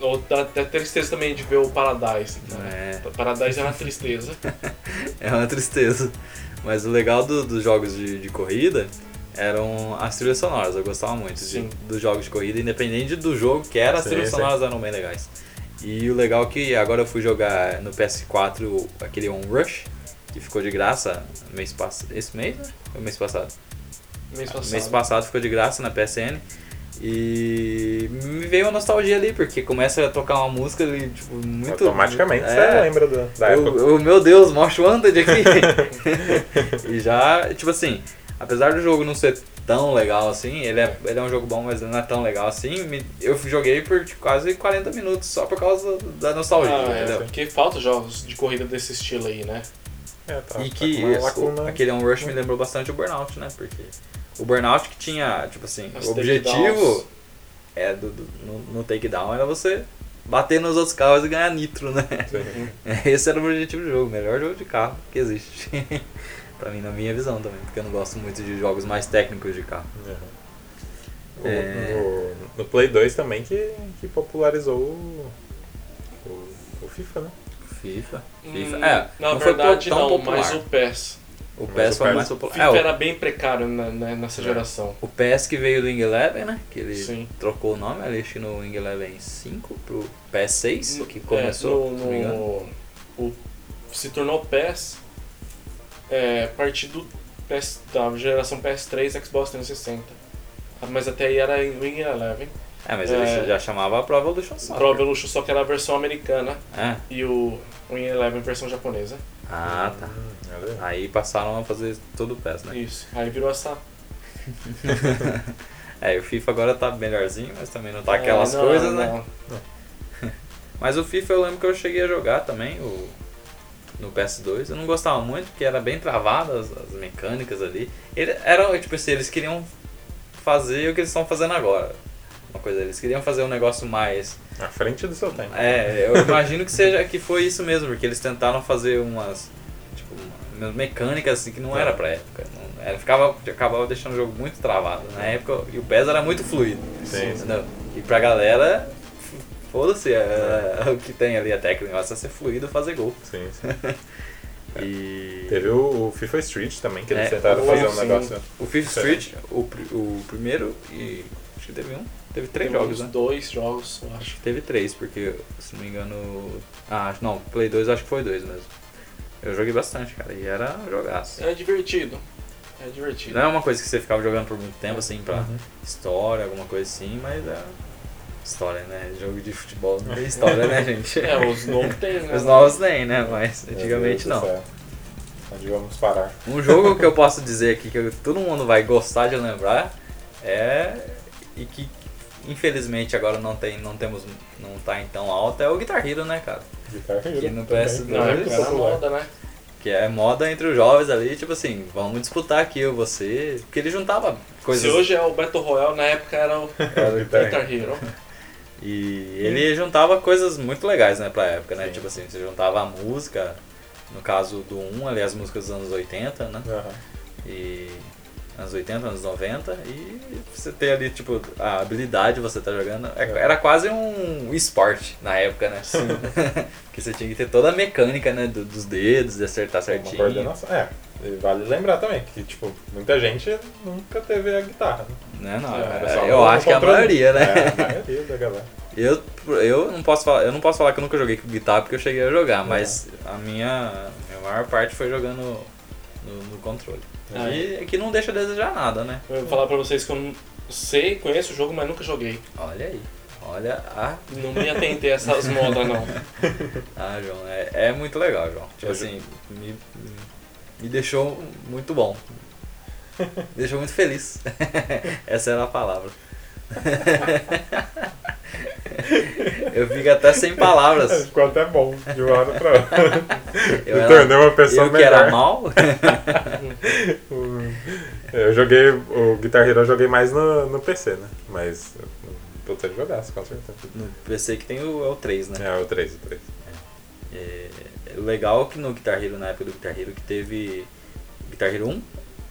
Ou dá até tristeza também de ver o Paradise. Cara. É. Paradise é uma tristeza. [laughs] É uma tristeza. Mas o legal do- dos jogos de, de corrida eram as trilhas sonoras. Eu gostava muito de- dos jogos de corrida, independente do jogo que era, as Sim, trilhas sim. sonoras eram bem legais. E o legal é que agora eu fui jogar no PS4 aquele On Rush, que ficou de graça mês passado. Esse mês, né? Foi mês passado. Mês passado. Mês passado ficou de graça na PSN. E me veio uma nostalgia ali, porque começa a tocar uma música ali, tipo, muito. Automaticamente É. você lembra do- da Eu, época. eu- meu Deus, Most Wanted aqui. [laughs] [laughs] e já, tipo assim, apesar do jogo não ser tão legal assim, ele é, ele é um jogo bom, mas não é tão legal assim, me- eu joguei por tipo, quase 40 minutos só por causa da nostalgia, Ah, é, entendeu? porque falta jogos de corrida desse estilo aí, né? É, tá, E tá que com uma isso, lacuna. aquele On Rush me lembrou bastante o Burnout, né? Porque o Burnout que tinha, tipo assim, As o objetivo é do, do- no, no takedown era você bater nos outros carros e ganhar nitro, né? Sim. [laughs] Esse era o objetivo do jogo, o melhor jogo de carro que existe. [laughs] pra mim, na minha visão também, porque eu não gosto muito de jogos mais técnicos de carro. Uhum. O- É. No, no Play 2 também que, que popularizou o, o, o FIFA, né? FIFA. FIFA. Hum, é, na não foi verdade tão não, popular. mas o PES. O PES foi PES mais O popular. É, o- era bem precário na- na- nessa É. geração. O PES que veio do Wing Eleven, né? Que ele Sim. trocou o nome ali, acho que no Wing Eleven 5 pro PS6, No- que é, começou, no- me engano. no- o- se tornou PES é, a partir do PS, da geração PS3 Xbox 360. Ah, Mas até aí era Wing Eleven. É, mas É. ele já chamava Pro Evolution Soccer. Pro Evolution só que era a versão americana É. e o Win Eleven versão japonesa. Ah, tá. Hum. Aí passaram a fazer todo o PES, né? Isso. Aí virou essa. [laughs] É, e o FIFA agora tá melhorzinho, mas também não tá É, aquelas não, coisas, não. né? [laughs] Mas o FIFA eu lembro que eu cheguei a jogar também o, no PS2. Eu não gostava muito, porque era bem travado as, as mecânicas ali. Ele, era, tipo assim, eles queriam fazer o que eles estão fazendo agora. Uma coisa, eles queriam fazer um negócio mais. À frente do seu tempo. É, eu imagino que seja que foi isso mesmo, porque eles tentaram fazer umas. Tipo, umas mecânicas assim que não era pra época. Não, era, ficava, acabava deixando o jogo muito travado. Na época, e o PES era muito fluido. Sim, sim. Entendeu? E pra galera, foda-se, é, o que tem ali a técnica, é ser fluido e fazer gol. Sim, sim. [laughs] E Teve o, FIFA Street também, que eles É, tentaram fazer um sim. negócio. o FIFA Street, o, o primeiro e. Acho que teve um. Teve três Tem jogos, né? Dois jogos, eu Acho acho. que teve três, porque se não me engano. Ah, não, Play 2 acho que foi dois mesmo. Eu joguei bastante, cara, e era jogaço. É divertido. É divertido. Não é uma coisa que você ficava jogando por muito tempo, assim, pra Uhum. história, alguma coisa assim, mas é. História, né? Jogo de futebol não tem [laughs] história, né, gente? É, os novos tem, né? Os novos nem, né? Mas antigamente não. Onde vamos parar? Um jogo que eu [laughs] posso dizer aqui que todo mundo vai gostar de lembrar é. E que infelizmente agora não tem, não temos, não tá em tão alto é o Guitar Hero, né, cara? Guitar Hero. Que no também. PS2 Na época Muito era popular. moda, né? Que é moda entre os jovens ali, tipo assim, vamos disputar aqui eu você, porque ele juntava coisas. Se hoje é o Battle Royale, na época era o [laughs] Era o Guitar Guitar Hero. E ele juntava coisas muito legais, né, pra época, né? Sim. Tipo assim, você juntava a música, no caso do 1, ali as músicas dos anos 80, né? Aham. E anos 80, anos 90 e você ter ali, tipo, a habilidade você tá jogando. é- É. Era quase um esporte na época, né? [laughs] Porque você tinha que ter toda a mecânica, né? do- dos dedos, de acertar Uma certinho. coordenação. É, e vale lembrar também que, tipo, muita gente nunca teve a guitarra. Né? Né? Não, É, é, eu acho que é a maioria, né? É, a maioria da galera. [laughs] Eu, eu, não posso falar, eu não posso falar que eu nunca joguei com guitarra porque eu cheguei a jogar, mas a minha, minha maior parte foi jogando no, no controle. Ah, E que não deixa a desejar nada, né? Eu vou falar pra vocês que eu não sei, conheço o jogo, mas nunca joguei. Olha aí. Olha a Não me atentei a essas [laughs] modas, não. Ah, João, é, é muito legal, João. Tipo assim, me, me deixou muito bom. [laughs] Deixou muito feliz. [laughs] Essa era a palavra. Eu fico até sem palavras. [laughs] Ficou até bom de uma hora pra outra. Eu tornei uma pessoa Eu que melhor. era mal. [laughs] Eu joguei o Guitar Hero eu joguei mais no, no PC, né? Mas puta de jogasse, com certeza. No PC que tem o, é o 3, né? É, o 3, o 3. É, o legal é que no Guitar Hero, na época do Guitar Hero, que teve Guitar Hero 1,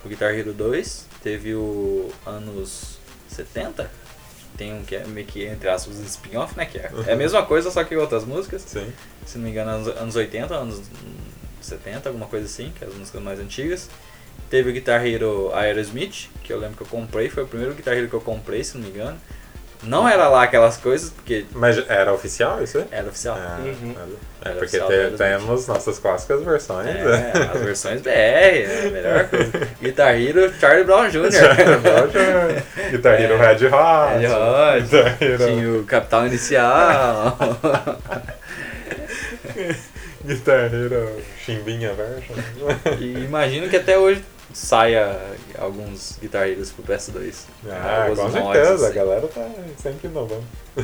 o Guitar Hero 2, teve o anos 70, tem um que é meio que, entre aspas, spin-off, né? Que é, é a mesma coisa, só que outras músicas. Sim. Se não me engano, anos, anos 80, anos hum, 70, alguma coisa assim, que é as músicas mais antigas. Teve o Guitar Hero Aerosmith, que eu lembro que eu comprei, foi o primeiro Guitar Hero que eu comprei, se não me engano. Não era lá aquelas coisas, porque Mas era oficial isso aí? era oficial. Ah, Uhum. É, Era porque oficial te- temos nossas clássicas versões. né? É, as versões BR, é a melhor coisa. Guitar Hero Charlie Brown [laughs] Jr. Roger, Guitar Hero É. Red Hot. Red Hot, Guitar Hero, Tinha o Capital Inicial. [laughs] Guitar Hero Chimbinha version. e imagino que até hoje saia alguns Guitar Heroes pro PS2. Ah, com certeza, a galera tá sempre inovando.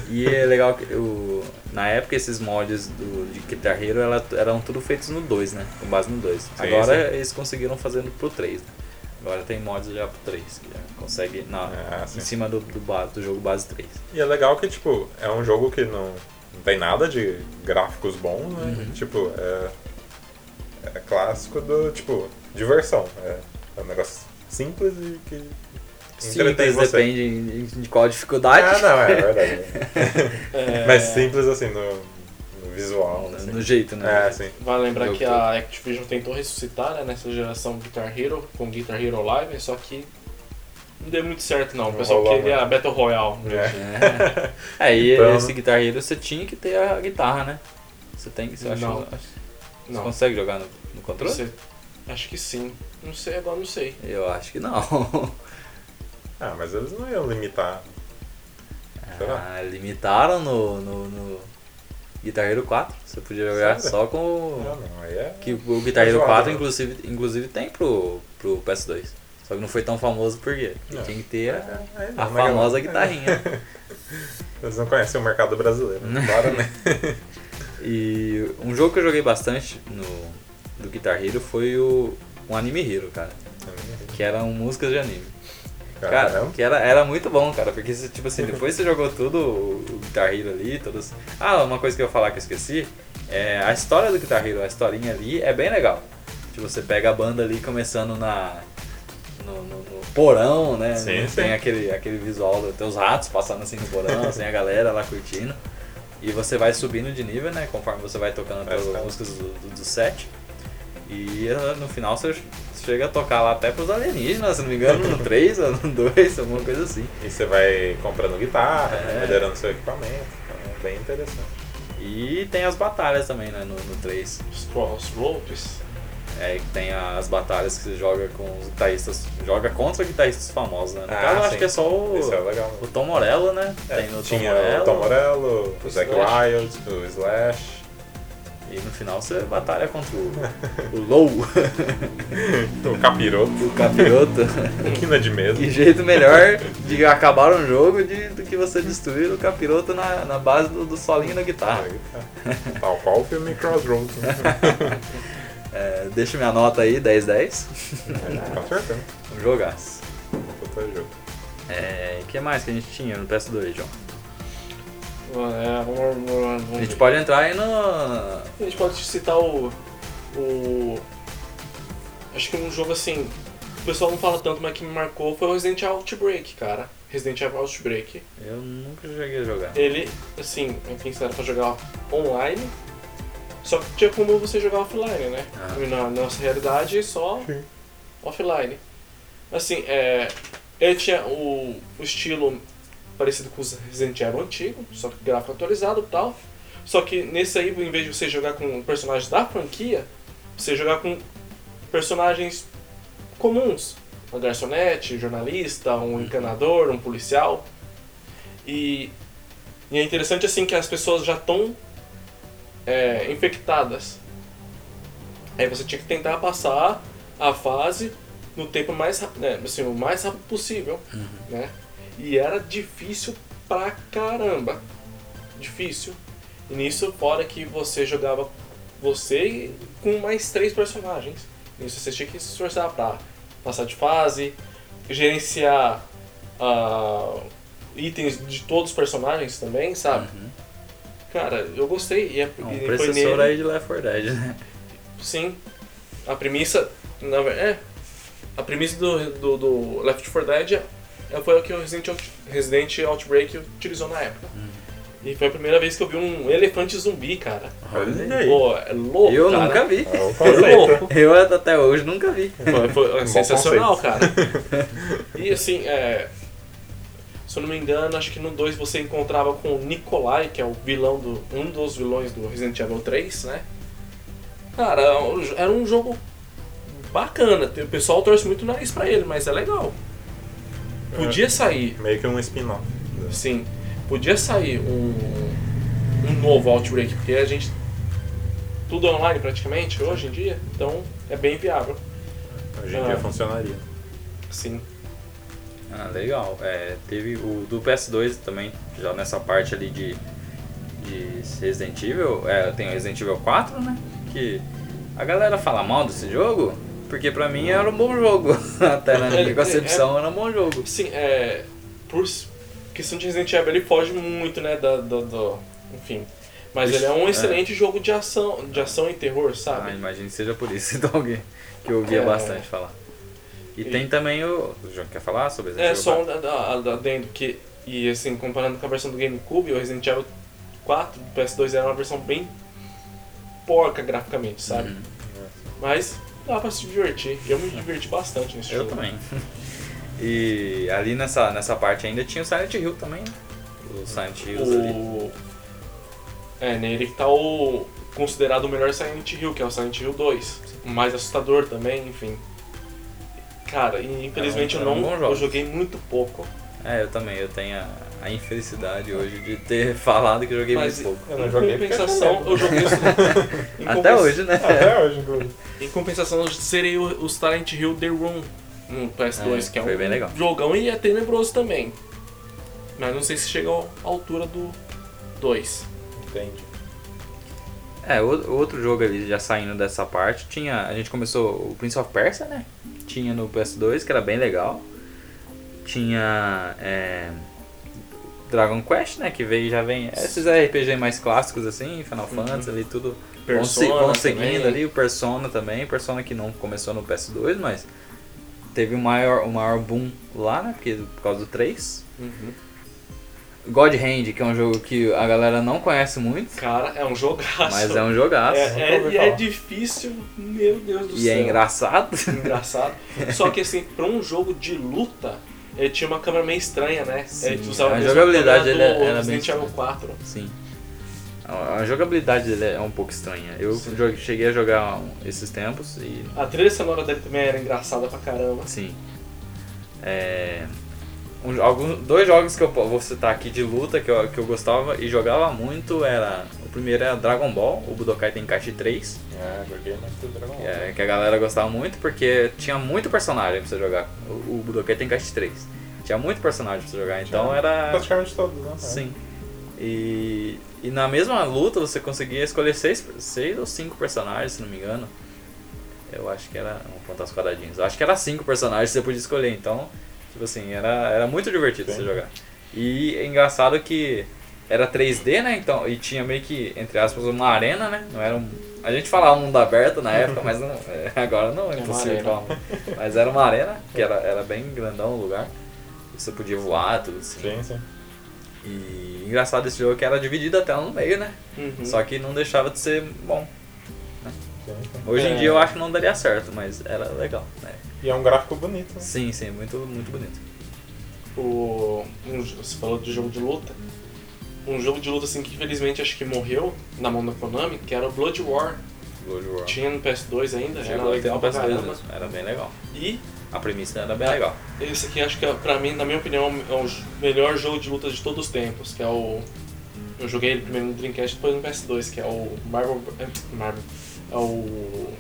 E é legal que o, na época esses mods do, de Guitar Hero ela- eram tudo feitos no 2, né? Com base no 2. Agora eles conseguiram fazer pro 3, né? Agora tem mods já pro 3, que já consegue na, Ah, sim. em cima do, do, do jogo base 3. E é legal que, tipo, é um jogo que não, não tem nada de gráficos bons, né? Uhum. Tipo, é, é clássico do, tipo, diversão. É, é um negócio simples e que entretém Simples, você. depende de qual dificuldade. Ah, não, é verdade. [laughs] É, Mas simples, assim, no, no visual. No, assim. no jeito, né? É, sim. Vale lembrar que a Activision tentou ressuscitar né, nessa geração Guitar Hero com Guitar Hero Live, só que não deu muito certo não. O pessoal rolou queria muito. Battle Royale. É. É, [laughs] é e Então- esse Guitar Hero você tinha que ter a guitarra, né? Você tem que. Você, acha, Não. acha- você Não. consegue jogar no, no controle? Você- acho que sim. Não sei, agora não sei. Eu acho que não. [laughs] Ah, mas eles não iam limitar. Será? Ah, limitaram no, no, no Guitar Hero 4. Você podia jogar Sério? só com o. Não, não, aí é. Que o Guitar Hero zoado, 4 né? inclusive, inclusive tem pro, pro PS2. Só que não foi tão famoso por quê? Porque Não. tinha que ter a, É, é, a famosa guitarrinha. [laughs] Eles não conhecem o mercado brasileiro. [laughs] Claro, né? E um jogo que eu joguei bastante no, do Guitar Hero foi o um Anime Hero, cara. Que eram músicas de anime. Cara, Caramba. que era, era muito bom, cara, porque tipo assim, depois você jogou tudo o Guitar Hero ali, todos. Ah, uma coisa que eu ia falar que eu esqueci, é a história do Guitar Hero, a historinha ali é bem legal. Tipo, você pega a banda ali começando na. No, no- no porão, né? Sim, sim. Tem aquele, aquele visual dos teus ratos passando assim no porão, [laughs] assim, a galera lá curtindo. E você vai subindo de nível, né? Conforme você vai tocando as músicas do, do, do set. E eh, no final você chega a tocar lá até pros alienígenas, se não me engano, no [laughs] 3 ou no 2, alguma coisa assim. E você vai comprando guitarra, né, É. melhorando seu equipamento. Então é bem interessante. E tem as batalhas também, né, no, no 3. Os Crossropes. É, que tem as batalhas que você joga com os guitarristas, joga contra guitarristas famosos, né? No Ah, caso, eu acho sim. que é só o, é o Tom Morello, né? É, tem no Tom tinha Morello. o Tom Morello, o o. Wild, o Slash, E no final você batalha contra o, o [laughs] Low, o Capiroto, o Capiroto. [laughs] quina de mesa. Que jeito melhor de acabar um jogo de, do que você destruir o Capiroto na, na base do, do solinho da guitarra. Tal qual o filme Crossroads. né? [laughs] É, deixa minha nota aí, 10-10. Com certeza. Um jogaço. Puta jogo. É, o que mais que a gente tinha no PS2, John? É, A gente pode entrar aí no. A gente pode citar o. o. Acho que um jogo assim. O pessoal não fala tanto, mas que me marcou foi o Resident Evil Outbreak, cara. Resident Evil Outbreak. Eu nunca cheguei a jogar. Ele, assim, enfim, era pra jogar online. Só que tinha como você jogar offline, né? Ah. Na nossa realidade, só Sim. offline. Assim, é, ele tinha o, o estilo parecido com os Resident Evil antigo, só que gráfico atualizado e tal. Só que nesse aí, em vez de você jogar com personagens da franquia, você jogar com personagens comuns. Uma garçonete, jornalista, um encanador, um policial. E, e é interessante assim que as pessoas já estão é, infectadas. Aí você tinha que tentar passar a fase no tempo mais, né, assim, o mais rápido possível, né? E era difícil pra caramba. Difícil. E nisso, fora que você jogava você com mais três personagens. Nisso você tinha que se esforçar pra passar de fase, gerenciar ah, itens de todos os personagens também, sabe? Cara, eu gostei. E, é, É um e foi precessor nele, aí de Left 4 Dead, né? Sim. A premissa. Na, é. A premissa do, do, do Left 4 Dead é- foi o que o Resident, Out- Resident Outbreak utilizou na época. E foi a primeira vez que eu vi um elefante zumbi, cara. Olha aí. Pô, é louco, Eu cara. nunca vi. É É louco. Eu até hoje nunca vi. Foi, foi bom sensacional, cara. E assim, é, se eu não me engano, acho que no 2 você encontrava com o Nikolai, que é o vilão do. um dos vilões do Resident Evil 3, né? Cara, era um jogo bacana. O pessoal torce muito o nariz pra ele, mas é legal. Podia sair, Meio que um spin-off. sim, podia sair um, um novo Outbreak, porque a gente. Tudo é online praticamente hoje em dia, então é bem viável. Hoje em dia Ah. funcionaria. Sim. Ah, legal. É, teve o do PS2 também, já nessa parte ali de, de Resident Evil. É, tem o Resident Evil 4, né? Que a galera fala mal desse jogo, porque pra mim era um bom jogo. [laughs] Até na minha Ele- concepção era um bom jogo. Sim, é. Por questão de Resident Evil, ele foge muito, né? Da, do, do- enfim. Mas ele é um é. excelente jogo de ação, de ação e terror, Ah, sabe? imagino que seja por isso, [laughs] então alguém que eu ouvia É. bastante falar. E, E- tem também o. O João quer falar sobre Resident é Evil só 4? um adendo que. E assim, comparando com a versão do GameCube, o Resident Evil 4 do PS2 era uma versão bem porca graficamente, sabe? Uhum. Mas dá pra se divertir. Eu me diverti bastante nesse Eu jogo. também. [laughs] E ali nessa, nessa parte ainda tinha o Silent Hill também, né? Os Silent Hills ali. O... É, nele que tá o considerado o melhor Silent Hill, que é o Silent Hill 2. O mais assustador também, enfim. Cara, e infelizmente É um- eu é um não eu joguei muito pouco. É, eu também, eu tenho a, a infelicidade hoje de ter [laughs] falado que eu joguei Mas muito pouco. Eu não em joguei porque compensação, eu eu joguei [laughs] isso. em Até hoje, né? Até hoje, inclusive. Em compensação, eu serei o- os Silent Hill The Room no PS2, É, que é um bem legal. jogão e é tenebroso também. Mas não sei se chega à altura do 2. Entendi. É, o- outro jogo ali, já saindo dessa parte, tinha. A gente começou o Prince of Persia, né? Tinha no PS2, que era bem legal. Tinha. é, Dragon Quest, né? Que veio já vem. Esses RPG mais clássicos assim, Final Fantasy ali, tudo. Vão, se- Persona vão seguindo também. ali, o Persona também. Persona que não começou no PS2, mas teve o maior, o maior boom lá, né? Porque, por causa do 3. Uhum. God Hand, que é um jogo que a galera não conhece muito, Cara, é um jogaço. mas é um jogaço. É, é- e é difícil, meu Deus do E céu. é engraçado. engraçado. [laughs] Só que assim, pra um jogo de luta, ele tinha uma câmera meio estranha, né? Sim, Ele usava a jogabilidade dele do era bem Resident Evil estranha. 4. Sim. A jogabilidade dele é um pouco estranha. Eu Sim. cheguei a jogar esses tempos e. A trilha sonora dele também era engraçada pra caramba. Sim. É. um- alguns, dois jogos que eu vou citar aqui de luta que eu, que eu gostava e jogava muito era. O primeiro era Dragon Ball, o Budokai Tenkaichi 3, É, joguei muito Dragon que, Ball. é- que a galera gostava muito porque tinha muito personagem pra você jogar. O, o Budokai Tenkaichi 3. Tinha muito personagem pra você jogar, então Tinha era. Praticamente todos, né? Sim. E, e na mesma luta você conseguia escolher seis, seis ou cinco personagens, se não me engano. Eu acho que era. Vamos contar os quadradinhos. Eu acho que era cinco personagens que você podia escolher. Então, tipo assim, era, era muito divertido Sim. você jogar. E é engraçado que era 3D, né? Então, e tinha meio que, entre aspas, uma arena, né? Não era um. A gente falava mundo aberto na época, mas não, [laughs] é, agora não é impossível arena. falar. Mas era uma arena, que era, era bem grandão o lugar. Você podia voar, tudo assim. Sim, sim. E engraçado esse jogo é que era dividido a tela no meio, né? Uhum. Só que não deixava de ser bom. sim, sim. Hoje em É. dia eu acho que não daria certo, mas era legal, né? E é um gráfico bonito, né? Sim, sim, muito, muito bonito. o, um, você falou de jogo de luta. Um jogo de luta assim que infelizmente acho que morreu na mão da Konami, que era o Blood War. Blood War. Tinha no PS2 ainda, era Chegou legal pra PS2 caramba. mesmo, Era bem legal. E A premissa era bem legal. esse aqui acho que é, pra mim, na minha opinião, é o melhor jogo de luta de todos os tempos, que é o. Eu joguei ele primeiro no Dreamcast depois no PS2, que é o Marvel. é, Marvel. É o.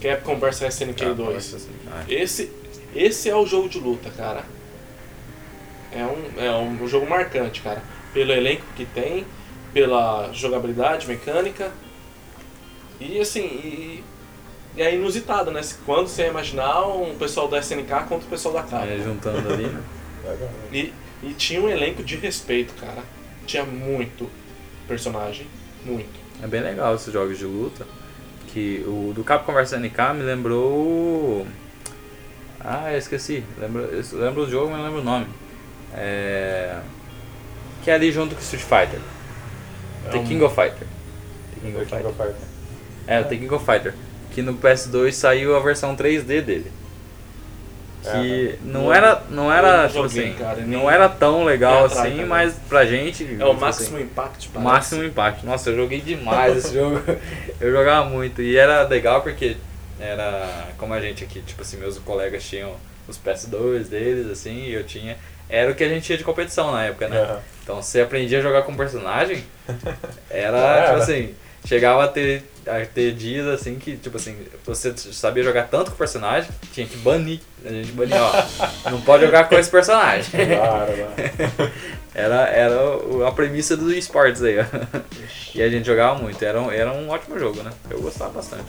Capcom vs SNK Ah, 2. parece assim. Ah, Esse, esse é o jogo de luta, cara. É um, é um jogo marcante, cara. Pelo elenco que tem, pela jogabilidade mecânica. E assim, e, e é inusitado, né? Quando você imaginar um pessoal da SNK contra o pessoal da Capcom. é, juntando ali, né? E, e tinha um elenco de respeito, cara. Tinha muito personagem. Muito. É bem legal esses jogos de luta. Que o do Capcom vs NK me lembrou. Ah, eu esqueci. Lembro, eu lembro o jogo, mas não lembro o nome. É... Que é ali junto com Street Fighter. The É um- King of Fighter. The King The of King Fighter. of Fighters. É, o The King of Fighter. Que no PS2 saiu a versão 3D dele. Que É, não era, não era, tipo joguei, assim, cara, não era tão legal assim, também. mas pra gente. É o tipo máximo assim, impact, parece. Máximo impacto. Nossa, eu joguei demais esse [laughs] jogo. Eu jogava muito. E era legal porque era como a gente aqui, tipo assim, meus colegas tinham os PS2 deles, assim, e eu tinha. Era o que a gente tinha de competição na época, né? Então você aprendia a jogar com personagem, [laughs] era, tipo era. assim, chegava a ter, a ter dias assim que, tipo assim, você sabia jogar tanto com o personagem, tinha que banir. A gente bania, ó, [laughs] não pode jogar com esse personagem. Claro, né? [laughs] Era, era a premissa dos esportes aí, ó. E a gente jogava muito, era um, era um ótimo jogo, né? Eu gostava bastante.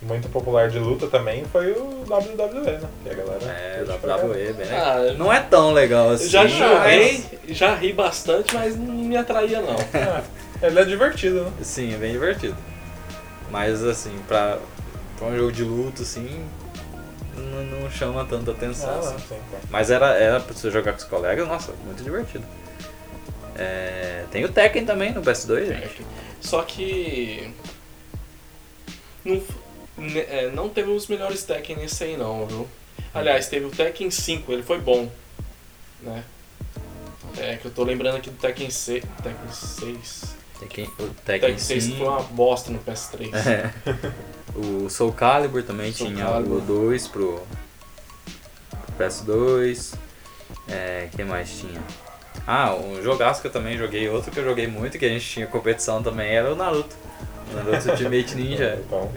Muito popular de luta também foi o WWE, né? Que a galera. É. WWE, bem legal. Ah, Não é tão legal assim. Já joguei, mas- já ri bastante, mas não me atraía não. [laughs] É, ele é divertido, né? Sim, é bem divertido. Mas assim, pra, pra um jogo de luta, assim, não, não chama tanta atenção. Ah, assim. não, sim, claro. Mas era, era pra você jogar com os colegas, nossa, muito divertido. É, tem o Tekken também no PS2, gente. Só que. Não, é, não teve os melhores Tekken nesse aí não, viu? Aliás, teve o Tekken 5, ele foi bom. Né? É que eu tô lembrando aqui do Tekken 6. Tekken 6. Tekken, o Tekken Tekken 6 sim. foi uma bosta no PS3. É. O Soul Calibur também Soul tinha Calibur. o 2 pro, pro PS2. É, que mais tinha? Ah, um jogaço que eu também joguei, outro que eu joguei muito, que a gente tinha competição também, era o Naruto. O Naruto Ultimate [laughs] Ninja. Então.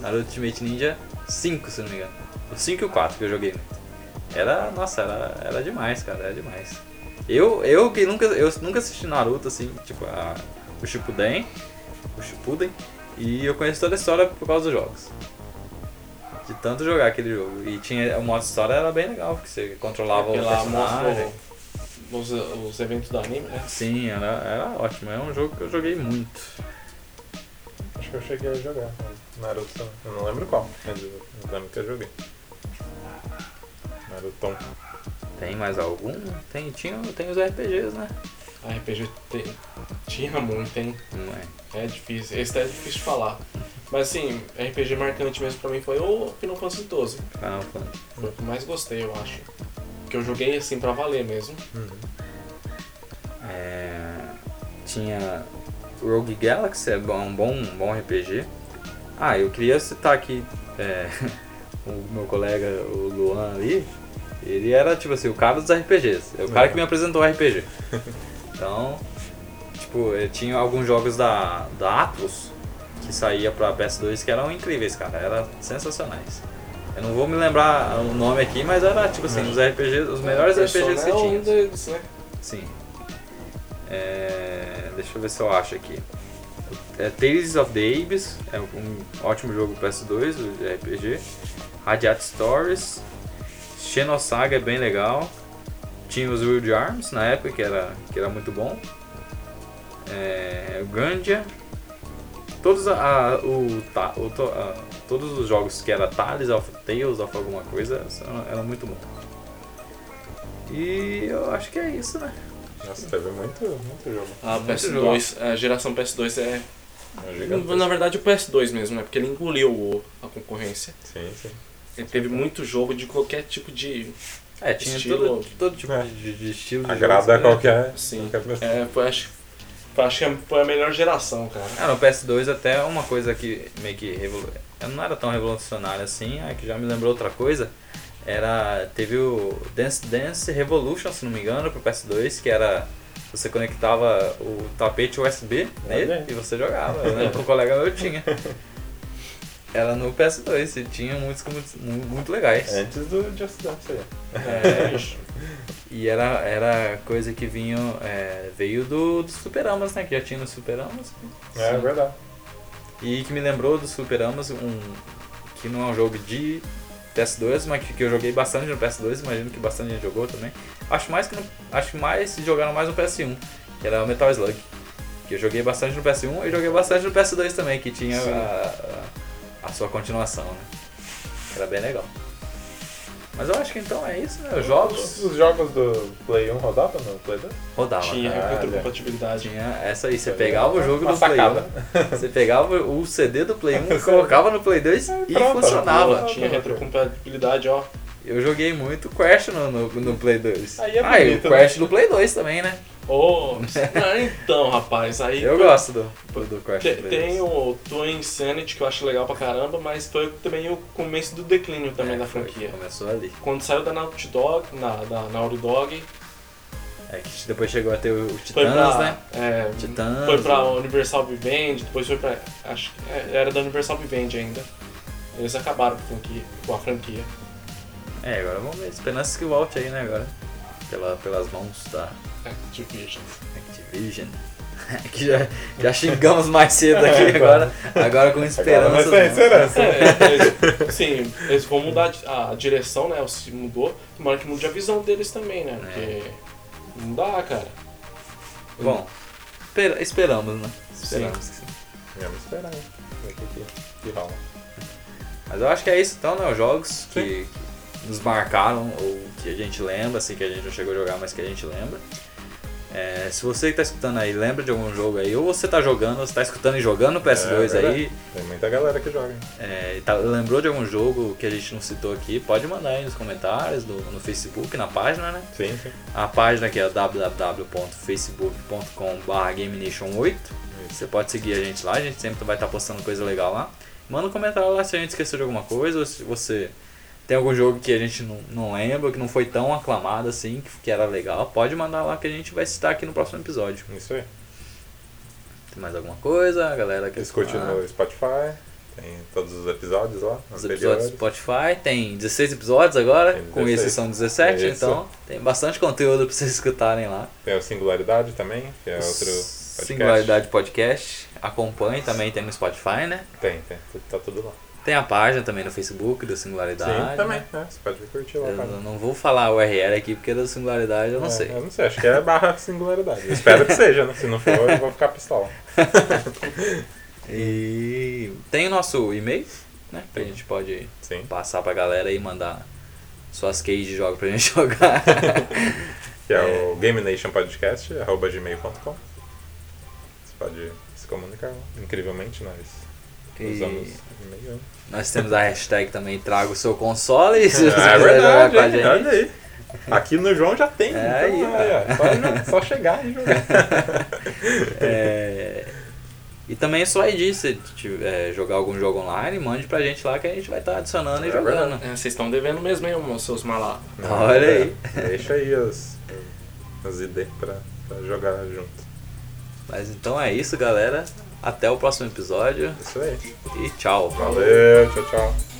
Naruto Ultimate Ninja 5, se não me engano. O 5 e o 4 que eu joguei muito. Era, nossa, era, era demais, cara, era demais. Eu, eu que nunca, eu nunca assisti Naruto, assim, tipo, a, o Shippuden, o Shippuden, e eu conheço toda a história por causa dos jogos. De tanto jogar aquele jogo. E tinha, o modo história era bem legal, porque você controlava Porque o personagem. os, os eventos do anime, né? Sim, era, era ótimo. É um jogo que eu joguei muito. Acho que eu cheguei a jogar Naruto também. Eu não lembro qual, mas eu eu lembro que eu joguei. Naruto. Tem mais algum? Tem, tinha, tem os RPGs, né? A RPG tem, tinha muito, hein? Não é? É difícil. Esse é difícil de falar. Mas assim, RPG marcante mesmo pra mim foi o Final Fantasy XII. Final Fantasy. Foi o que mais gostei, eu acho. Que eu joguei assim pra valer mesmo. É, tinha Rogue Galaxy, é um bom, um bom RPG. Ah, eu queria citar aqui é, [laughs] o meu colega, o Luan ali. Ele era, tipo assim, o cara dos RPGs. É o cara É. que me apresentou o RPG. [laughs] Então, tipo, eu tinha alguns jogos da, da Atlus que saía pra PS2 que eram incríveis, cara. Eram sensacionais. Eu não vou me lembrar o nome aqui, mas era, tipo assim, os RPGs, os melhores Persona RPGs que é um tinha. deles, né? Sim. É, deixa eu ver se eu acho aqui. É Tales of the Abyss, é um ótimo jogo PS2 de RPG. Radiat Stories. Xenosaga é bem legal. Tinha os Wild Arms na época, que era, que era muito bom. É, Gandia. Todos, a, a- o, ta- o to- a- todos os jogos que era Tales of Tales of alguma coisa eram, eram muito bons. E eu acho que é isso, né? Nossa, teve muito, muito jogo. A Muito PS2, a geração PS2 é. É gigantesco. Na verdade o PS2 mesmo, né? Porque ele engoliu o- a concorrência. Sim, sim. Ele teve muito jogo de qualquer tipo de. É, tinha Estilo- todo, todo tipo É. de, de estilo de Agrada jogos, né? qualquer, Sim. qualquer pessoa. É, foi, acho, acho que foi a melhor geração, cara. Ah, no PS2 até uma coisa que meio que revolu... não era tão revolucionária assim, é que já me lembrou outra coisa. Era. Teve o Dance Dance Revolution, se não me engano, pro PS2, que era. Você conectava o tapete USB nele aí. e você jogava. Eu lembro que um colega meu tinha. [laughs] Era no PS2 e tinha muitos muito, muito legais. Antes do Just Dance aí. É, e era, era coisa que vinha, é, veio do, dos Superamas, né? Que já tinha nos Superamas. É Sim. verdade. E que me lembrou dos Superamas, um, que não é um jogo de PS2, mas que, que eu joguei bastante no PS2, imagino que bastante gente jogou também. Acho mais que no, acho mais jogaram mais no PS1, que era o Metal Slug. Que eu joguei bastante no PS1 e joguei bastante no PS2 também, que tinha a, a, a sua continuação, né? Era bem legal. Mas eu acho que então é isso, né? Os jogos Os, os jogos do Play 1 rodavam no Play 2? rodavam. Tinha retrocompatibilidade. Tinha essa aí, você pegava o jogo Uma do Play sacada. 1, você pegava o CD do Play 1, [laughs] colocava no Play 2 e pronto, funcionava. pronto. Tinha retrocompatibilidade, ó. Eu joguei muito Crash no, no, no Play 2. Aí é ah, e o bonito, Crash né? do Play 2 também, né? [laughs] Ah, então, rapaz, aí Eu foi- gosto do, do Crash Te- Tem 2. o Twin Insanity que eu acho legal pra caramba, mas foi também o começo do declínio também É, da franquia. Começou ali. Quando saiu da Naughty Dog, na, da Naughty Dog, É que depois chegou a ter o Titãs, pra, né? é, Titãs. foi pra Universal Vivendi, depois foi pra. Acho que é, era da Universal Vivendi ainda. Eles acabaram com a franquia. Com a franquia. É, agora vamos ver. Esperança que volte aí, né, agora. Pela, pelas mãos da Activision. Activision. [laughs] que já, já xingamos mais cedo aqui, [laughs] agora, agora com esperança. Agora vai esperança. [laughs] É, eles, sim, eles vão mudar a direção, né? Se mudou, tomara que mude a visão deles também, né? Porque não dá, cara. Bom, espera- esperamos, né? Esperamos que sim. Vamos esperar, hein? Ver o que, que, que rola. Mas eu acho que é isso então, né? Os jogos que, que nos marcaram, ou que a gente lembra, assim, que a gente não chegou a jogar, mas que a gente lembra. É, se você que tá escutando aí lembra de algum jogo aí, ou você tá jogando, ou você tá escutando e jogando no PS2 É, aí, Tem muita galera que joga, é, tá- lembrou de algum jogo que a gente não citou aqui, pode mandar aí nos comentários, no, no Facebook, na página, né? Sim, sim. A página que é www.facebook.com.br GameNation8. Você pode seguir a gente lá, a gente sempre vai estar postando coisa legal lá. Manda um comentário lá se a gente esqueceu de alguma coisa ou se você tem algum jogo que a gente não, não lembra, que não foi tão aclamado assim, que, que era legal, pode mandar lá que a gente vai citar aqui no próximo episódio. Isso aí. Tem mais alguma coisa, a galera quer Escute falar? no Spotify. Tem todos os episódios lá. Os episódios do Spotify, tem 16 episódios agora, Tem com 16. esse são 17, É então tem bastante conteúdo pra vocês escutarem lá. Tem o Singularidade também, que é outro podcast. Singularidade Podcast, acompanhe também, tem no Spotify, né? Tem, tem. Tá tudo lá. Tem a página também no Facebook do Singularidade. Sim, também. né? né? Você pode curtir lá. Eu cara. não vou falar o URL aqui porque da Singularidade eu não É, sei. Eu não sei, acho que é barra singularidade. Eu espero que seja, né? Se não for, eu vou ficar pistola. [laughs] E tem o nosso e-mail, né? Que a gente pode Sim. passar pra galera e mandar suas keys de jogo pra [laughs] gente jogar. Que é, o Game Nation Podcast, arroba gmail.com. Você pode se comunicar. Incrivelmente, nós E usamos e-mail. Nós temos a hashtag também Traga o seu console. [laughs] Se você É verdade, jogar com a gente. olha aí. Aqui no João já tem. É aí, então, aí, ó, só, só chegar e jogar. [laughs] É, E também é só aí se tiver jogar algum jogo online, mande pra gente lá que a gente vai estar adicionando e É jogando. É, vocês estão devendo mesmo, hein, ô, seus malá. Olha aí. É, Deixa aí as, as ideias pra, pra jogar junto. Mas então é isso, galera. Até o próximo episódio Isso aí. e tchau. Valeu, tchau, tchau.